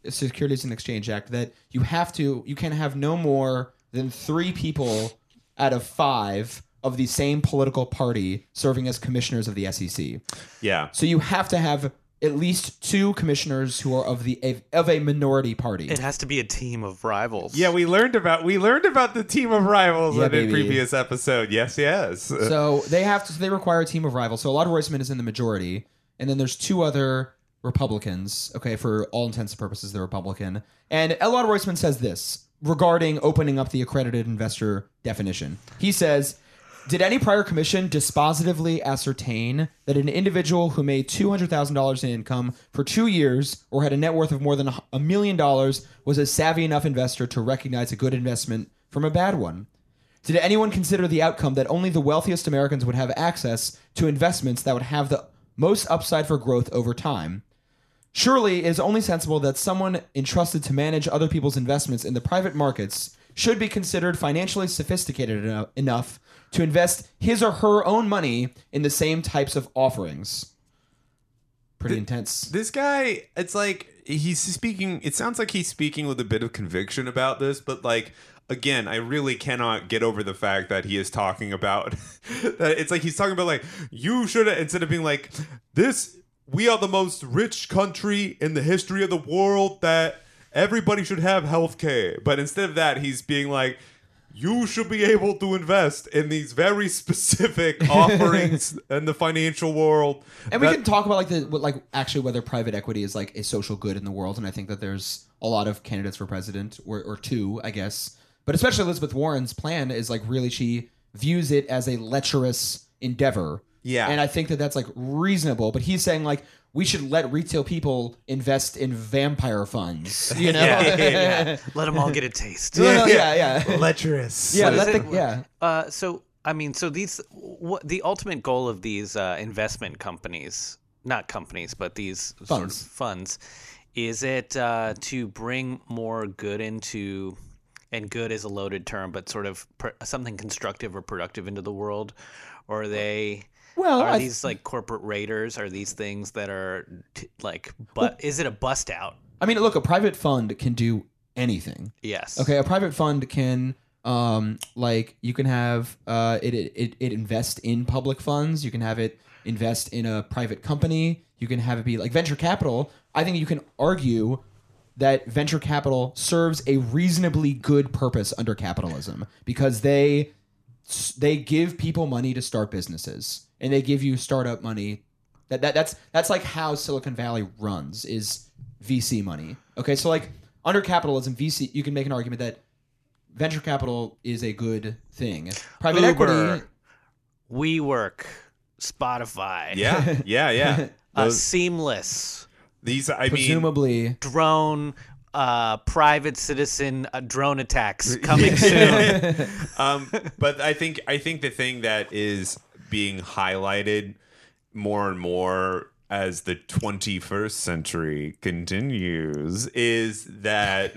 Securities and Exchange Act that you have to, you can have no more than three people out of five of the same political party serving as commissioners of the SEC. yeah. So you have to have at least two commissioners who are of the of a minority party. It has to be a team of rivals. Yeah, we learned about we learned about the team of rivals Yeah, in a previous episode. Yes, yes. So they have to. So they require a team of rivals. So a lot of Roisman is in the majority, and then there's two other Republicans. Okay, for all intents and purposes, they're Republican. And Elad Roisman says this regarding opening up the accredited investor definition. He says. Did any prior commission dispositively ascertain that an individual who made $200,000 in income for two years or had a net worth of more than a million dollars was a savvy enough investor to recognize a good investment from a bad one? Did anyone consider the outcome that only the wealthiest Americans would have access to investments that would have the most upside for growth over time? Surely it is only sensible that someone entrusted to manage other people's investments in the private markets should be considered financially sophisticated eno- enough to invest his or her own money in the same types of offerings. Pretty intense. this guy, it's like he's speaking. It sounds like he's speaking with a bit of conviction about this, but like again, I really cannot get over the fact that he is talking about that. It's like he's talking about like you should instead of being like this. We are the most rich country in the history of the world that everybody should have health care. But instead of that, he's being like, you should be able to invest in these very specific offerings in the financial world. And we can talk about like the what, like actually whether private equity is like a social good in the world, and I think that there's a lot of candidates for president or, or two, I guess. But especially Elizabeth Warren's plan is like really she views it as a lecherous endeavor. Yeah. and I think that that's like reasonable. But he's saying like we should let retail people invest in vampire funds. You know, Yeah, yeah, yeah. Let them all get a taste. No, no, yeah, yeah. lecherous. Yeah, let the, yeah. Uh, so I mean, so these what the ultimate goal of these uh, investment companies, not companies, but these sort of Funds. funds, is it uh, to bring more good into, and good is a loaded term, but sort of pr- something constructive or productive into the world, or are they? Well, are I- these like corporate raiders? Are these things that are t- like, but is it a bust out? I mean, look, a private fund can do anything. Yes. Okay, a private fund can Um, like you can have uh, it, it it invest in public funds. You can have it invest in a private company. You can have it be like venture capital. I think you can argue that venture capital serves a reasonably good purpose under capitalism because they they give people money to start businesses and they give you startup money that, that that's that's like how silicon valley runs is vc money okay so like under capitalism vc you can make an argument that venture capital is a good thing private Uber, equity WeWork, Spotify. Yeah, yeah, yeah. Uh, seamless these, I mean, presumably drone, uh, private citizen uh, drone attacks coming soon. um, but I think I think the thing that is being highlighted more and more as the 21st century continues is that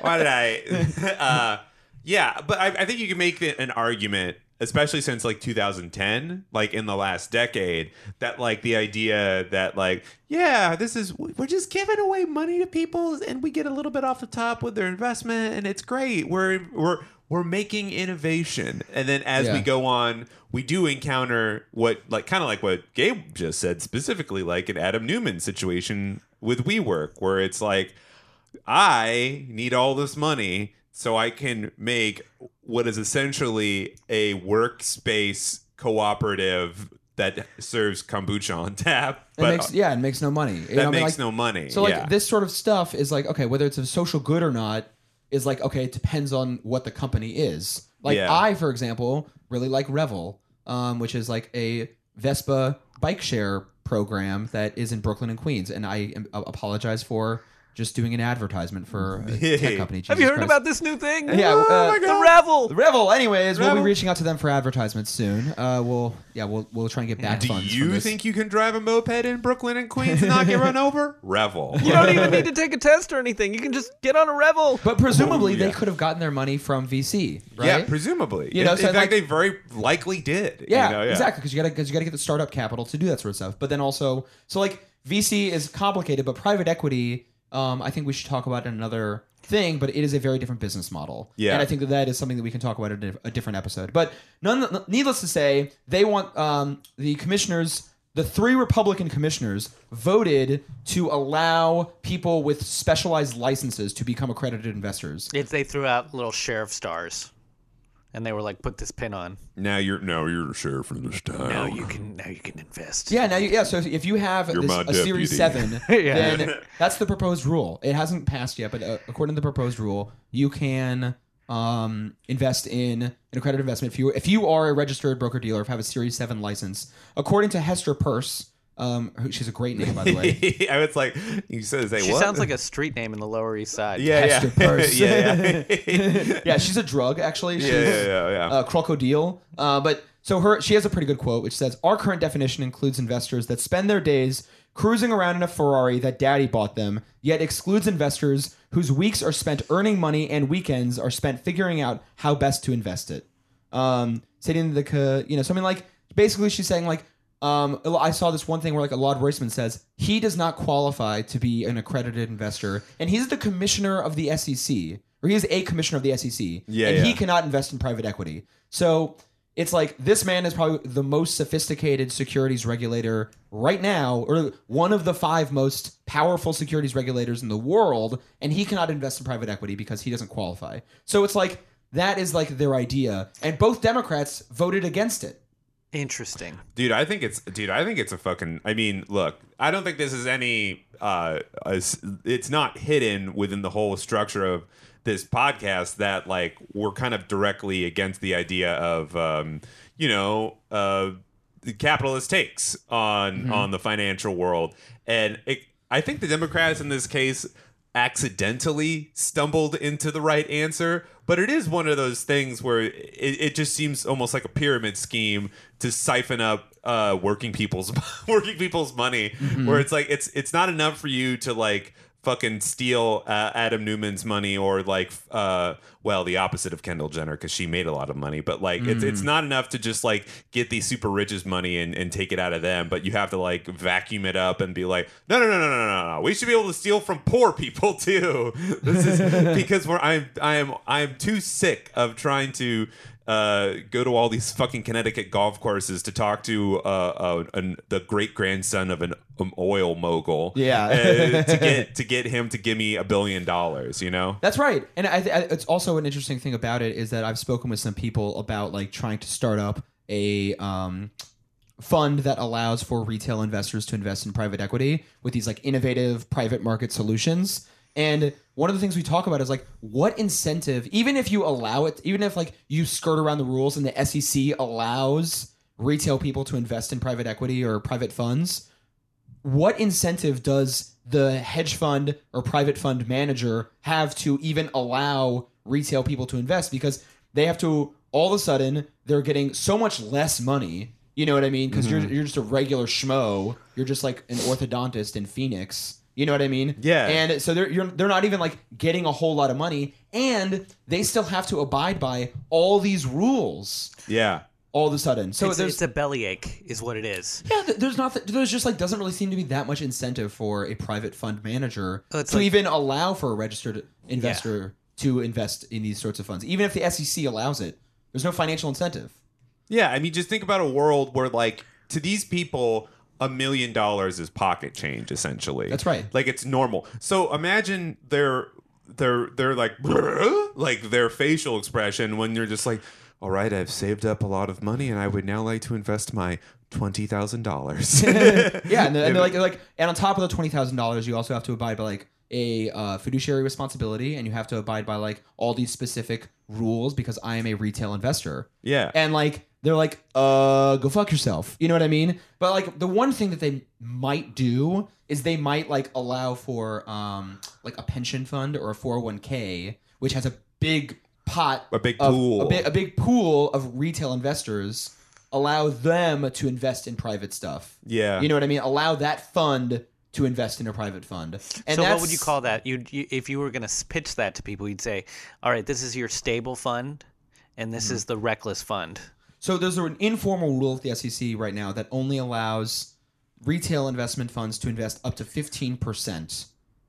why did I? Uh, yeah, but I, I think you can make an argument, especially since like 2010, like in the last decade, that like the idea that like yeah, this is we're just giving away money to people and we get a little bit off the top with their investment and it's great. We're we're we're making innovation, and then as we go on, we do encounter what like kind of like what Gabe just said specifically, like an Adam Neumann situation with WeWork, where it's like I need all this money so I can make what is essentially a workspace cooperative that serves kombucha on tap. it makes yeah it makes no money You that know, I mean, makes like- no money. So like yeah. this sort of stuff is like okay, whether it's a social good or not is like okay, it depends on what the company is. Like Yeah. I, for example, really like Revel, um, which is like a Vespa bike share program that is in Brooklyn and Queens, and I uh, apologize for just doing an advertisement for a tech company. Have you heard Christ. about this new thing? Yeah, oh uh, my God. the Revel. The Revel. Anyways, we'll be reaching out to them for advertisements soon. Uh, we'll yeah, we'll we'll try and get back Do funds. from you this. think you can drive a moped in Brooklyn and Queens and not get run over? Revel. You don't even need to take a test or anything. You can just get on a Revel. But presumably, yeah. they could have gotten their money from VC, right? Yeah, presumably. You know, in, so in fact, like- they very likely did. Yeah, you know, yeah. exactly. Because you got to because you got to get the startup capital to do that sort of stuff. But then also, so like VC is complicated, but private equity, um, I think we should talk about another thing. But it is a very different business model. Yeah. and I think that that is something that we can talk about in a, a different episode. But none, needless to say, they want um, the commissioners. The three Republican commissioners voted to allow people with specialized licenses to become accredited investors. If they threw out little sheriff stars, and they were like, "Put this pin on. Now you're now you're the sheriff of this town. Now you can now you can invest." Yeah, now you, yeah. So if you have this, a series seven, Yeah. then that's the proposed rule. It hasn't passed yet, but uh, according to the proposed rule, you can um, invest in an accredited investment if you if you are a registered broker dealer, if you have a Series Seven license. According to Hester Peirce, um, who, she's a great name by the way. I was like, you said say She what? sounds like a street name in the Lower East Side. yeah, yeah, Hester Peirce. yeah, yeah, yeah, she's a drug actually. She's, yeah, yeah, yeah, yeah. uh, crocodile. Uh, but so her, she has a pretty good quote, which says, "Our current definition includes investors that spend their days cruising around in a Ferrari that Daddy bought them, yet excludes investors whose weeks are spent earning money and weekends are spent figuring out how best to invest it." Um, stating the, co- you know, something like basically she's saying like. Um, I saw this one thing where like Elad Roisman says he does not qualify to be an accredited investor, and he's the commissioner of the SEC, or he is a commissioner of the SEC, Yeah, and he cannot invest in private equity. So it's like this man is probably the most sophisticated securities regulator right now, or one of the five most powerful securities regulators in the world, and he cannot invest in private equity because he doesn't qualify. So it's like that is like their idea, and both Democrats voted against it. Interesting. dude i think it's dude i think it's a fucking i mean look i don't think this is any uh it's not hidden within the whole structure of this podcast that like we're kind of directly against the idea of um you know uh the capitalist takes on on the financial world and it, i think the democrats in this case accidentally stumbled into the right answer but it is one of those things where it, it just seems almost like a pyramid scheme to siphon up uh, working people's working people's money where it's like it's it's not enough for you to like fucking steal uh, Adam Neumann's money or like uh well the opposite of Kendall Jenner because she made a lot of money but like it's it's not enough to just like get these super riches money and, and take it out of them but you have to like vacuum it up and be like no no no no no no no we should be able to steal from poor people too. This is because we're I'm I am I am too sick of trying to uh, go to all these fucking Connecticut golf courses to talk to uh, uh, an, the great grandson of an um, oil mogul. Yeah. uh, to get to get him to give me a billion dollars. You know. That's right, and I, I, it's also an interesting thing about it is that I've spoken with some people about like trying to start up a um, fund that allows for retail investors to invest in private equity with these like innovative private market solutions. And one of the things we talk about is like what incentive, even if you allow it, even if like you skirt around the rules and the SEC allows retail people to invest in private equity or private funds, what incentive does the hedge fund or private fund manager have to even allow retail people to invest? Because they have to all of a sudden they're getting so much less money you know what i mean? Because you're, mm-hmm. you're just a regular schmo. You're just like an orthodontist in phoenix you know what i mean Yeah. and so they're you're, they're not even like getting a whole lot of money and they still have to abide by all these rules Yeah. all of a sudden so it's, there's it's a bellyache, is what it is. yeah, there's not. There's just like doesn't really seem to be that much incentive for a private fund manager Oh, to like- even allow for a registered investor to invest in these sorts of funds. Even if the SEC allows it, there's no financial incentive. Yeah. I mean, just think about a world where like to these people. A million dollars is pocket change, essentially. That's right. Like it's normal. So imagine their their they're they're like like their facial expression when you're just like, all right, I've saved up a lot of money and I would now like to invest my twenty thousand dollars. Yeah, and, they're, and they're like like and on top of the twenty thousand dollars, you also have to abide by like a uh, fiduciary responsibility, and you have to abide by like all these specific rules because I am a retail investor. Yeah. and like they're like, uh, go fuck yourself. You know what I mean? But like the one thing that they might do is they might like allow for um like a pension fund or a four hundred one k, which has a big pot, A big of- pool. a, big, a big pool of retail investors. Allow them to invest in private stuff. Yeah. You know what I mean? Allow that fund to invest in a private fund. And so what would you call that? You'd, you, if you were going to pitch that to people, you'd say, "All right, this is your stable fund, and this Mm-hmm. is the reckless fund." So there's an informal rule at the SEC right now that only allows retail investment funds to invest up to 15%.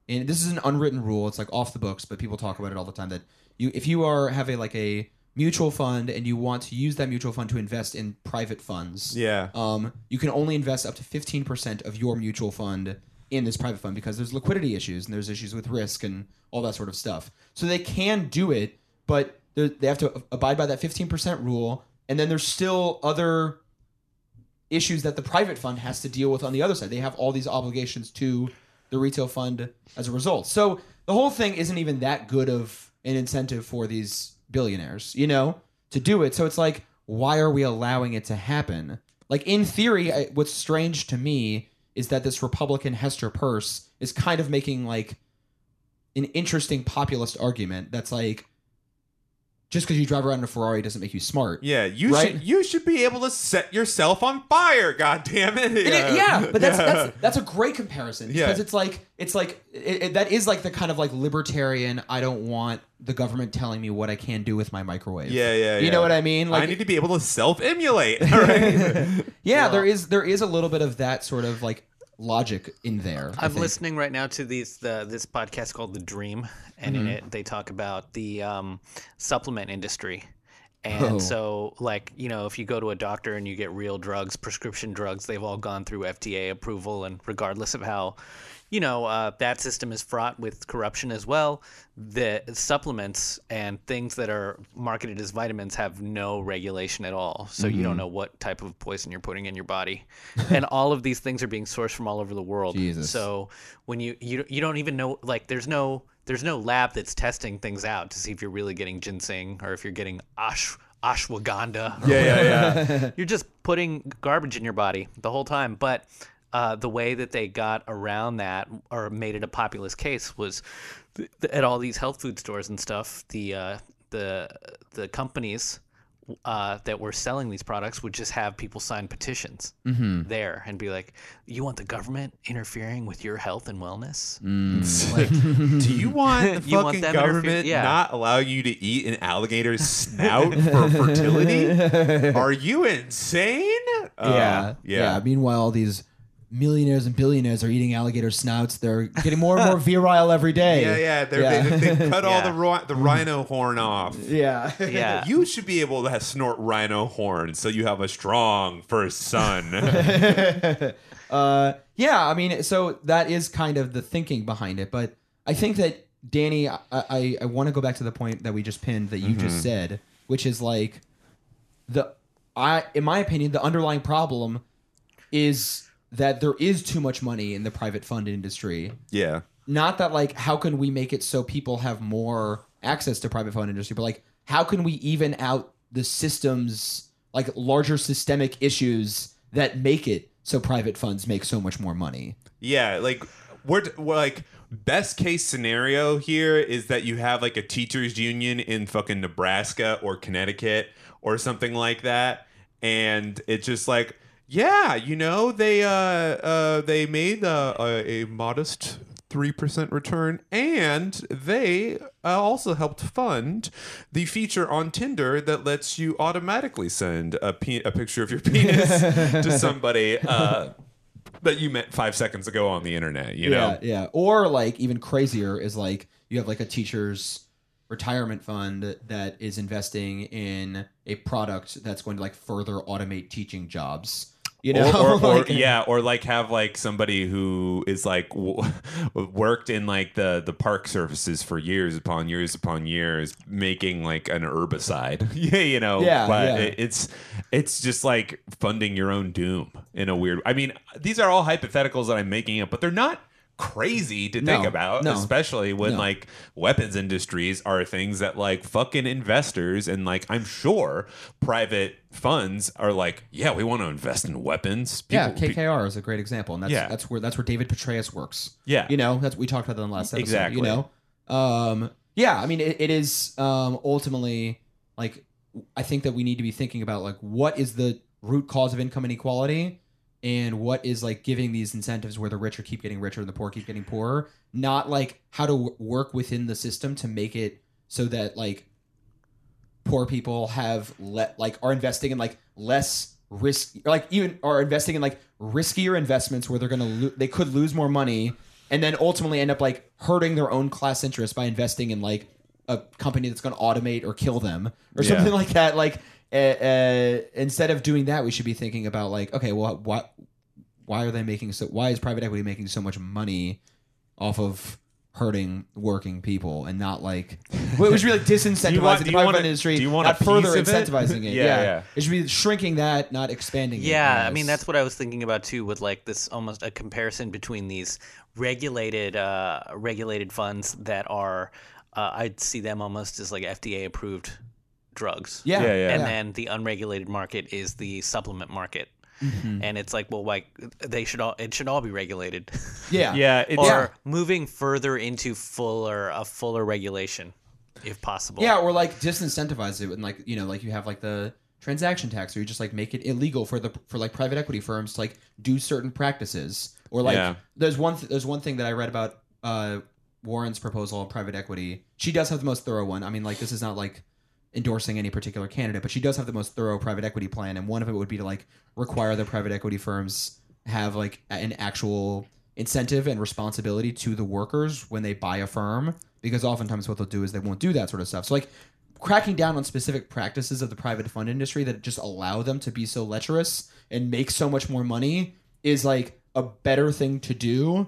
And this is an unwritten rule. It's like off the books, but people talk about it all the time that you if you are have a like a mutual fund and you want to use that mutual fund to invest in private funds. Yeah. Um, you can only invest up to 15% of your mutual fund in this private fund because there's liquidity issues and there's issues with risk and all that sort of stuff. So they can do it, but they're- have to abide by that 15% rule. And then there's still other issues that the private fund has to deal with on the other side. They have all these obligations to the retail fund as a result. So the whole thing isn't even that good of an incentive for these billionaires, you know, to do it. So it's like, why are we allowing it to happen? Like in theory, what's strange to me is that this Republican Hester Peirce is kind of making like an interesting populist argument that's like just because you drive around in a Ferrari doesn't make you smart. Yeah, you Right? should you should be able to set yourself on fire. God damn it! And it- yeah, but that's, Yeah. that's that's a great comparison Yeah. because it's like it's like it, it- that is like the kind of like libertarian. I don't want the government telling me what I can do with my microwave. yeah, yeah. Yeah. You yeah. know what I mean? Like I need to be able to self emulate. Right. yeah, there is there is a little bit of that sort of like logic in there. I'm listening right now to these the, this podcast called The Dream, and Mm-hmm. in it they talk about the um, supplement industry. And Oh. so, like you know, if you go to a doctor and you get real drugs, prescription drugs, they've all gone through FDA approval, and regardless of how, you know, uh, that system is fraught with corruption as well. The supplements and things that are marketed as vitamins have no regulation at all, so you Mm-hmm. don't know what type of poison you're putting in your body, and all of these things are being sourced from all over the world. Jesus. So when you you you don't even know like there's no there's no lab that's testing things out to see if you're really getting ginseng or if you're getting ash ashwagandha. yeah, yeah, yeah. You're just putting garbage in your body the whole time. But uh, the way that they got around that or made it a populist case was th- th- at all these health food stores and stuff. The uh, the the companies uh, that were selling these products would just have people sign petitions Mm-hmm. there and be like, "You want the government interfering with your health and wellness?" Mm. Like, Do you want the You fucking them interfere- government yeah. not allowing you to eat an alligator's snout for fertility? Are you insane? Uh, yeah, yeah. Meanwhile, these millionaires and billionaires are eating alligator snouts. They're getting more and more virile every day. Yeah, yeah. They're, Yeah. They, they cut all the ri- the rhino horn off. yeah, yeah, You should be able to have, snort rhino horn so you have a strong first son. uh, yeah. I mean, so that is kind of the thinking behind it. But I think that Danny, I, I, I want to go back to the point that we just pinned that you just said, which is like the I, in my opinion, the underlying problem is that there is too much money in the private fund industry. yeah. Not that like how can we make it so people have more access to private fund industry, but like how can we even out the systems like larger systemic issues that make it so private funds make so much more money. Yeah, like we're, we're like best case scenario here is that you have like a teachers union in fucking Nebraska or Connecticut or something like that and it's just like yeah, you know, they uh uh they made uh, a, a modest 3% return and they uh, also helped fund the feature on Tinder that lets you automatically send a, pe- a picture of your penis to somebody uh that you met five seconds ago on the internet, you know? Yeah, yeah. Or like even crazier is like you have like a teacher's retirement fund that is investing in a product that's going to like further automate teaching jobs. You know, or, or, or Like- yeah, or like have like somebody who is like w- worked in like the the park services for years upon years upon years, making like an herbicide. yeah, you know. Yeah, but yeah. it- it's it's just like funding your own doom in a weird. I mean, these are all hypotheticals that I'm making up, but they're not crazy to think about no. especially when No. like weapons industries are things that like fucking investors and like i'm sure private funds are like yeah we want to invest in weapons yeah, People- pe- KKR is a great example, and that's Yeah. that's where that's where David Petraeus works. Yeah. you know, that's we talked about that in the last episode. Exactly. You know, um, yeah, I mean, it, it is um, ultimately like I think that we need to be thinking about like what is the root cause of income inequality, and what is like giving these incentives where the rich are keep getting richer and the poor keep getting poorer. Not like how to w- work within the system to make it so that like poor people have let like are investing in like less risk like even are investing in like riskier investments where they're gonna lo- they could lose more money and then ultimately end up like hurting their own class interest by investing in like a company that's gonna automate or kill them or Yeah. something like that like uh, uh, instead of doing that we should be thinking about like okay well what why are they making so why is private equity making so much money off of hurting working people and not like well, it should be like disincentivizing want- the private want a- industry do you want not further piece of it? incentivizing it, Yeah, yeah, yeah. it should be shrinking that not expanding it Yeah, I mean that's what I was thinking about too, with like this almost a comparison between these regulated uh, regulated funds that are, uh, I'd see them almost as like FDA approved drugs. yeah Yeah, yeah. And then the unregulated market is the supplement market, Mm-hmm. and it's like, well, like they should all it should all be regulated, yeah yeah it's or Yeah. moving further into fuller a fuller regulation, if possible. Yeah, or like disincentivize it and like you know, like you have like the transaction tax, or you just like make it illegal for the for like private equity firms to like do certain practices, or like Yeah. there's one th- there's one thing that I read about uh, Warren's proposal on private equity. She does have the most thorough one. I mean, like this is not like endorsing any particular candidate, but she does have the most thorough private equity plan, and one of it would be to like require the private equity firms have like an actual incentive and responsibility to the workers when they buy a firm because oftentimes what they'll do is they won't do that sort of stuff. So like cracking down on specific practices of the private fund industry that just allow them to be so lecherous and make so much more money is like a better thing to do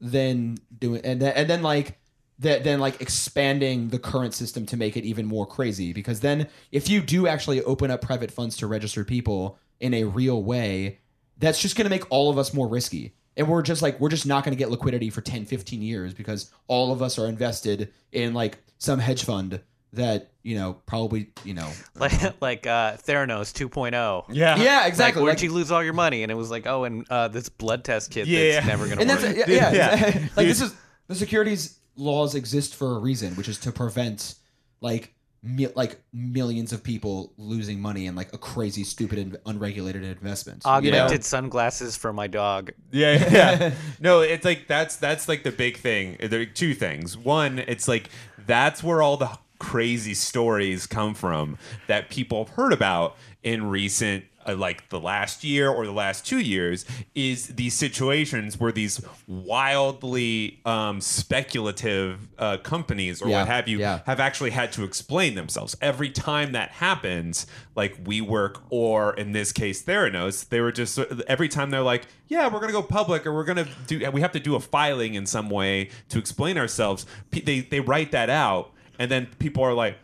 than doing and then, and then like that then like expanding the current system to make it even more crazy because then if you do actually open up private funds to registered people in a real way that's just going to make all of us more risky and we're just like we're just not going to get liquidity for 10 15 years because all of us are invested in like some hedge fund that you know probably you know like like uh, Theranos 2.0. yeah yeah exactly Like, where'd Like- you lose all your money? And it was like, oh, and uh, this blood test kit Yeah. that's never gonna and work. that's yeah, yeah, Yeah. like this is the securities laws exist for a reason which is to prevent like mi- like millions of people losing money in like a crazy, stupid, and unregulated investment. you know? Augmented sunglasses for my dog. Yeah, yeah. no, it's like that's that's like the big thing. There are two things. One, it's like that's where all the crazy stories come from that people have heard about in recent uh, like the last year or the last two years is these situations where these wildly um, speculative uh, companies or Yeah, what have you yeah. have actually had to explain themselves every time that happens like WeWork or in this case Theranos they were just every time they're like yeah we're gonna go public or we're gonna do we have to do a filing in some way to explain ourselves they they write that out and then people are like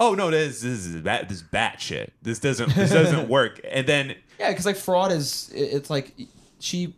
oh no this, this is bat this is bat shit. This doesn't this doesn't work. And then Yeah, because like fraud is it's like she,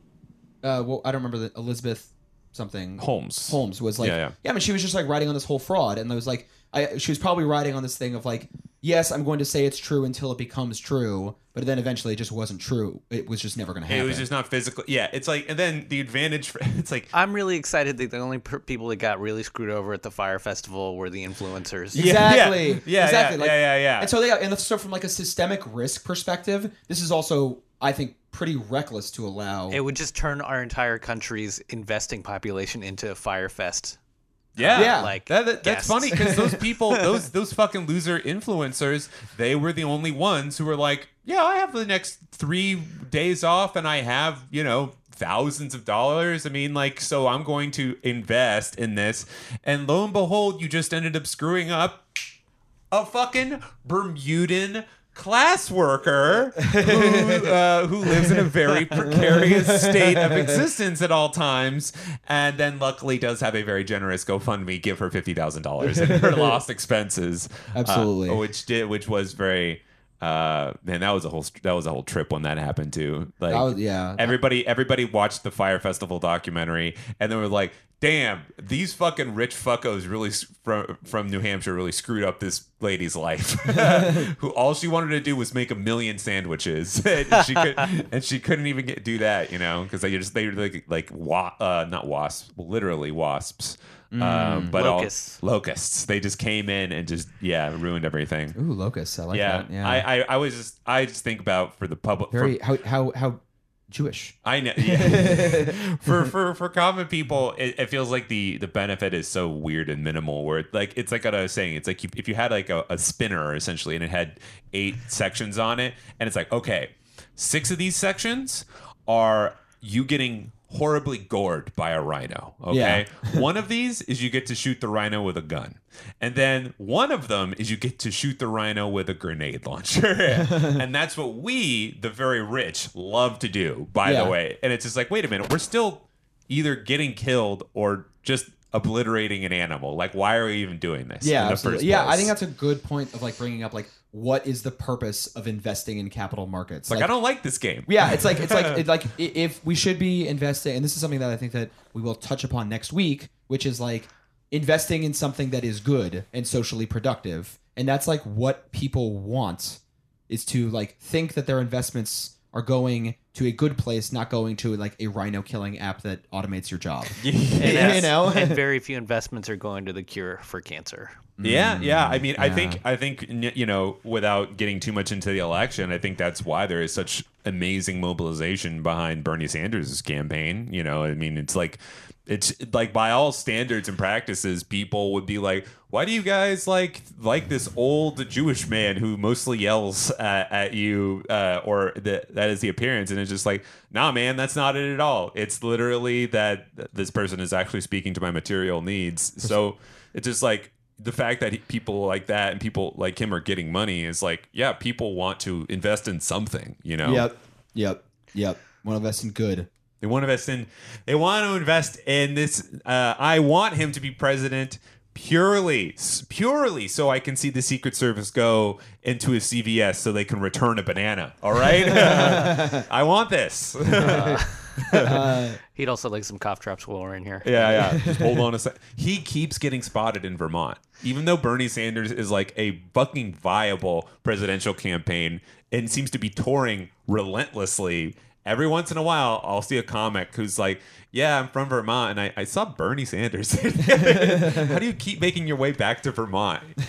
uh, well, I don't remember the Elizabeth something. Holmes. Holmes was like, Yeah, yeah. I mean, she was just like writing on this whole fraud, and I was like, I she was probably writing on this thing of like, yes, I'm going to say it's true until it becomes true, but then eventually it just wasn't true. It was just never going to happen. it was just not physical yeah it's like and then the advantage for it's like I'm really excited that the only per- people that got really screwed over at the Fyre Festival were the influencers. Exactly. yeah, yeah, exactly. yeah, Like, yeah, yeah. And so they and so from like a systemic risk perspective, this is also I think pretty reckless to allow. It would just turn our entire country's investing population into a Fyre Fest. Yeah, Yeah. like That, that- that's funny because those people, those those fucking loser influencers, they were the only ones who were like, "Yeah, I have the next three days off, and I have you know thousands of dollars. I mean, like, so I'm going to invest in this." And lo and behold, you just ended up screwing up a fucking Bermudan class worker who, uh, who lives in a very precarious state of existence at all times and then luckily does have a very generous gofundme give her $50000 in her lost expenses uh, Absolutely. which did which was very uh man that was a whole that was a whole trip when that happened too like was- yeah. everybody everybody watched the Fyre Festival documentary and they were like damn these fucking rich fuckos really from from new hampshire really screwed up this lady's life who all she wanted to do was make a million sandwiches and she could and she couldn't even get do that you know because they just they were like like wa- uh not wasps literally wasps um, but all- Locusts. locusts they just came in and just yeah ruined everything Ooh, locusts. I like yeah, that. Yeah. I, I I was just I just think about for the public for- Very how how how Jewish. I know. Yeah. for for for common people, it, it feels like the the benefit is so weird and minimal. Where it, like it's like what I was saying. It's like you, if you had like a, a spinner essentially, and it had eight sections on it, and it's like okay, six of these sections are you getting horribly gored by a rhino. Okay, one of these is you get to shoot the rhino with a gun, and then one of them is you get to shoot the rhino with a grenade launcher, and that's what we, the very rich, love to do. By Yeah. the way, and it's just like, wait a minute, we're still either getting killed or just obliterating an animal. Like, why are we even doing this? Yeah, in the absolutely. first Yeah, I think that's a good point of like bringing up like what is the purpose of investing in capital markets? like, I don't like this game. Yeah, it's like it's like it, like if we should be investing, and this is something that I think that we will touch upon next week, which is like investing in something that is good and socially productive, and that's like what people want is to like think that their investments are going to a good place, not going to like a rhino killing app that automates your job. And you know, and very few investments are going to the cure for cancer. Yeah, yeah. Mm, I mean, I think, I think, you know, without getting too much into the election, I think that's why there is such amazing mobilization behind Bernie Sanders' campaign. You know, I mean, it's like, it's like by all standards and practices, people would be like, "Why do you guys like like this old Jewish man who mostly yells at, at you, uh, or that that is the appearance?" And it's just like, "Nah, man, that's not it at all. It's literally that this person is actually speaking to my material needs." So it's just like the fact that he, people like that and people like him are getting money is like, yeah, people want to invest in something, you know. yep, yep, yep. Want to invest in good. They want to invest in. They want to invest in this. Uh, I want him to be president purely, purely, so I can see the Secret Service go into a CVS so they can return a banana. All right, I want this. Uh, He'd also like some cough drops while we're in here. Yeah, yeah. Just hold on a sec. He keeps getting spotted in Vermont, even though Bernie Sanders is like a fucking viable presidential campaign and seems to be touring relentlessly. Every once in a while, I'll see a comic who's like, "Yeah, I'm from Vermont, and I, I saw Bernie Sanders." How do you keep making your way back to Vermont?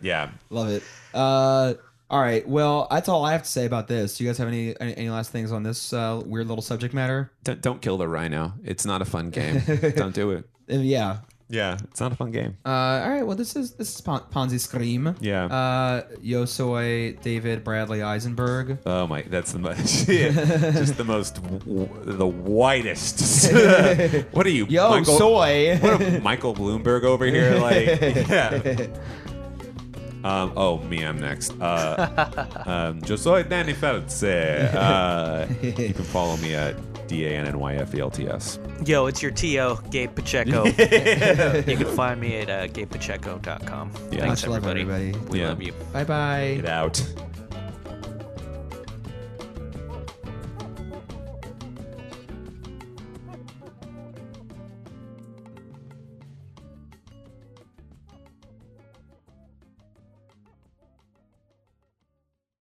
yeah, Love it. Uh, all right. Well, that's all I have to say about this. Do you guys have any any, any last things on this uh, weird little subject matter? don't, don't kill the rhino. It's not a fun game. don't do it. Yeah. Yeah, it's not a fun game. Uh, all right. Well, this is this is Pon- Ponzi Scream. Yeah. Uh, yo soy David Bradley Isenberg. Oh my, that's the most, just the most, w- the whitest. what are you, Yo Michael, soy. What a Michael Bloomberg over here? Like, yeah. Um, oh, me, I'm next. Uh, um, yo soy Danny Felts. Uh, you can follow me at D A N N Y F E L T S. Yo, it's your T.O. Gabe Pacheco. you can find me at uh, gabepacheco.com. Yeah. Thanks, Much love, everybody. everybody. We Yeah. love you. Bye bye. Get out.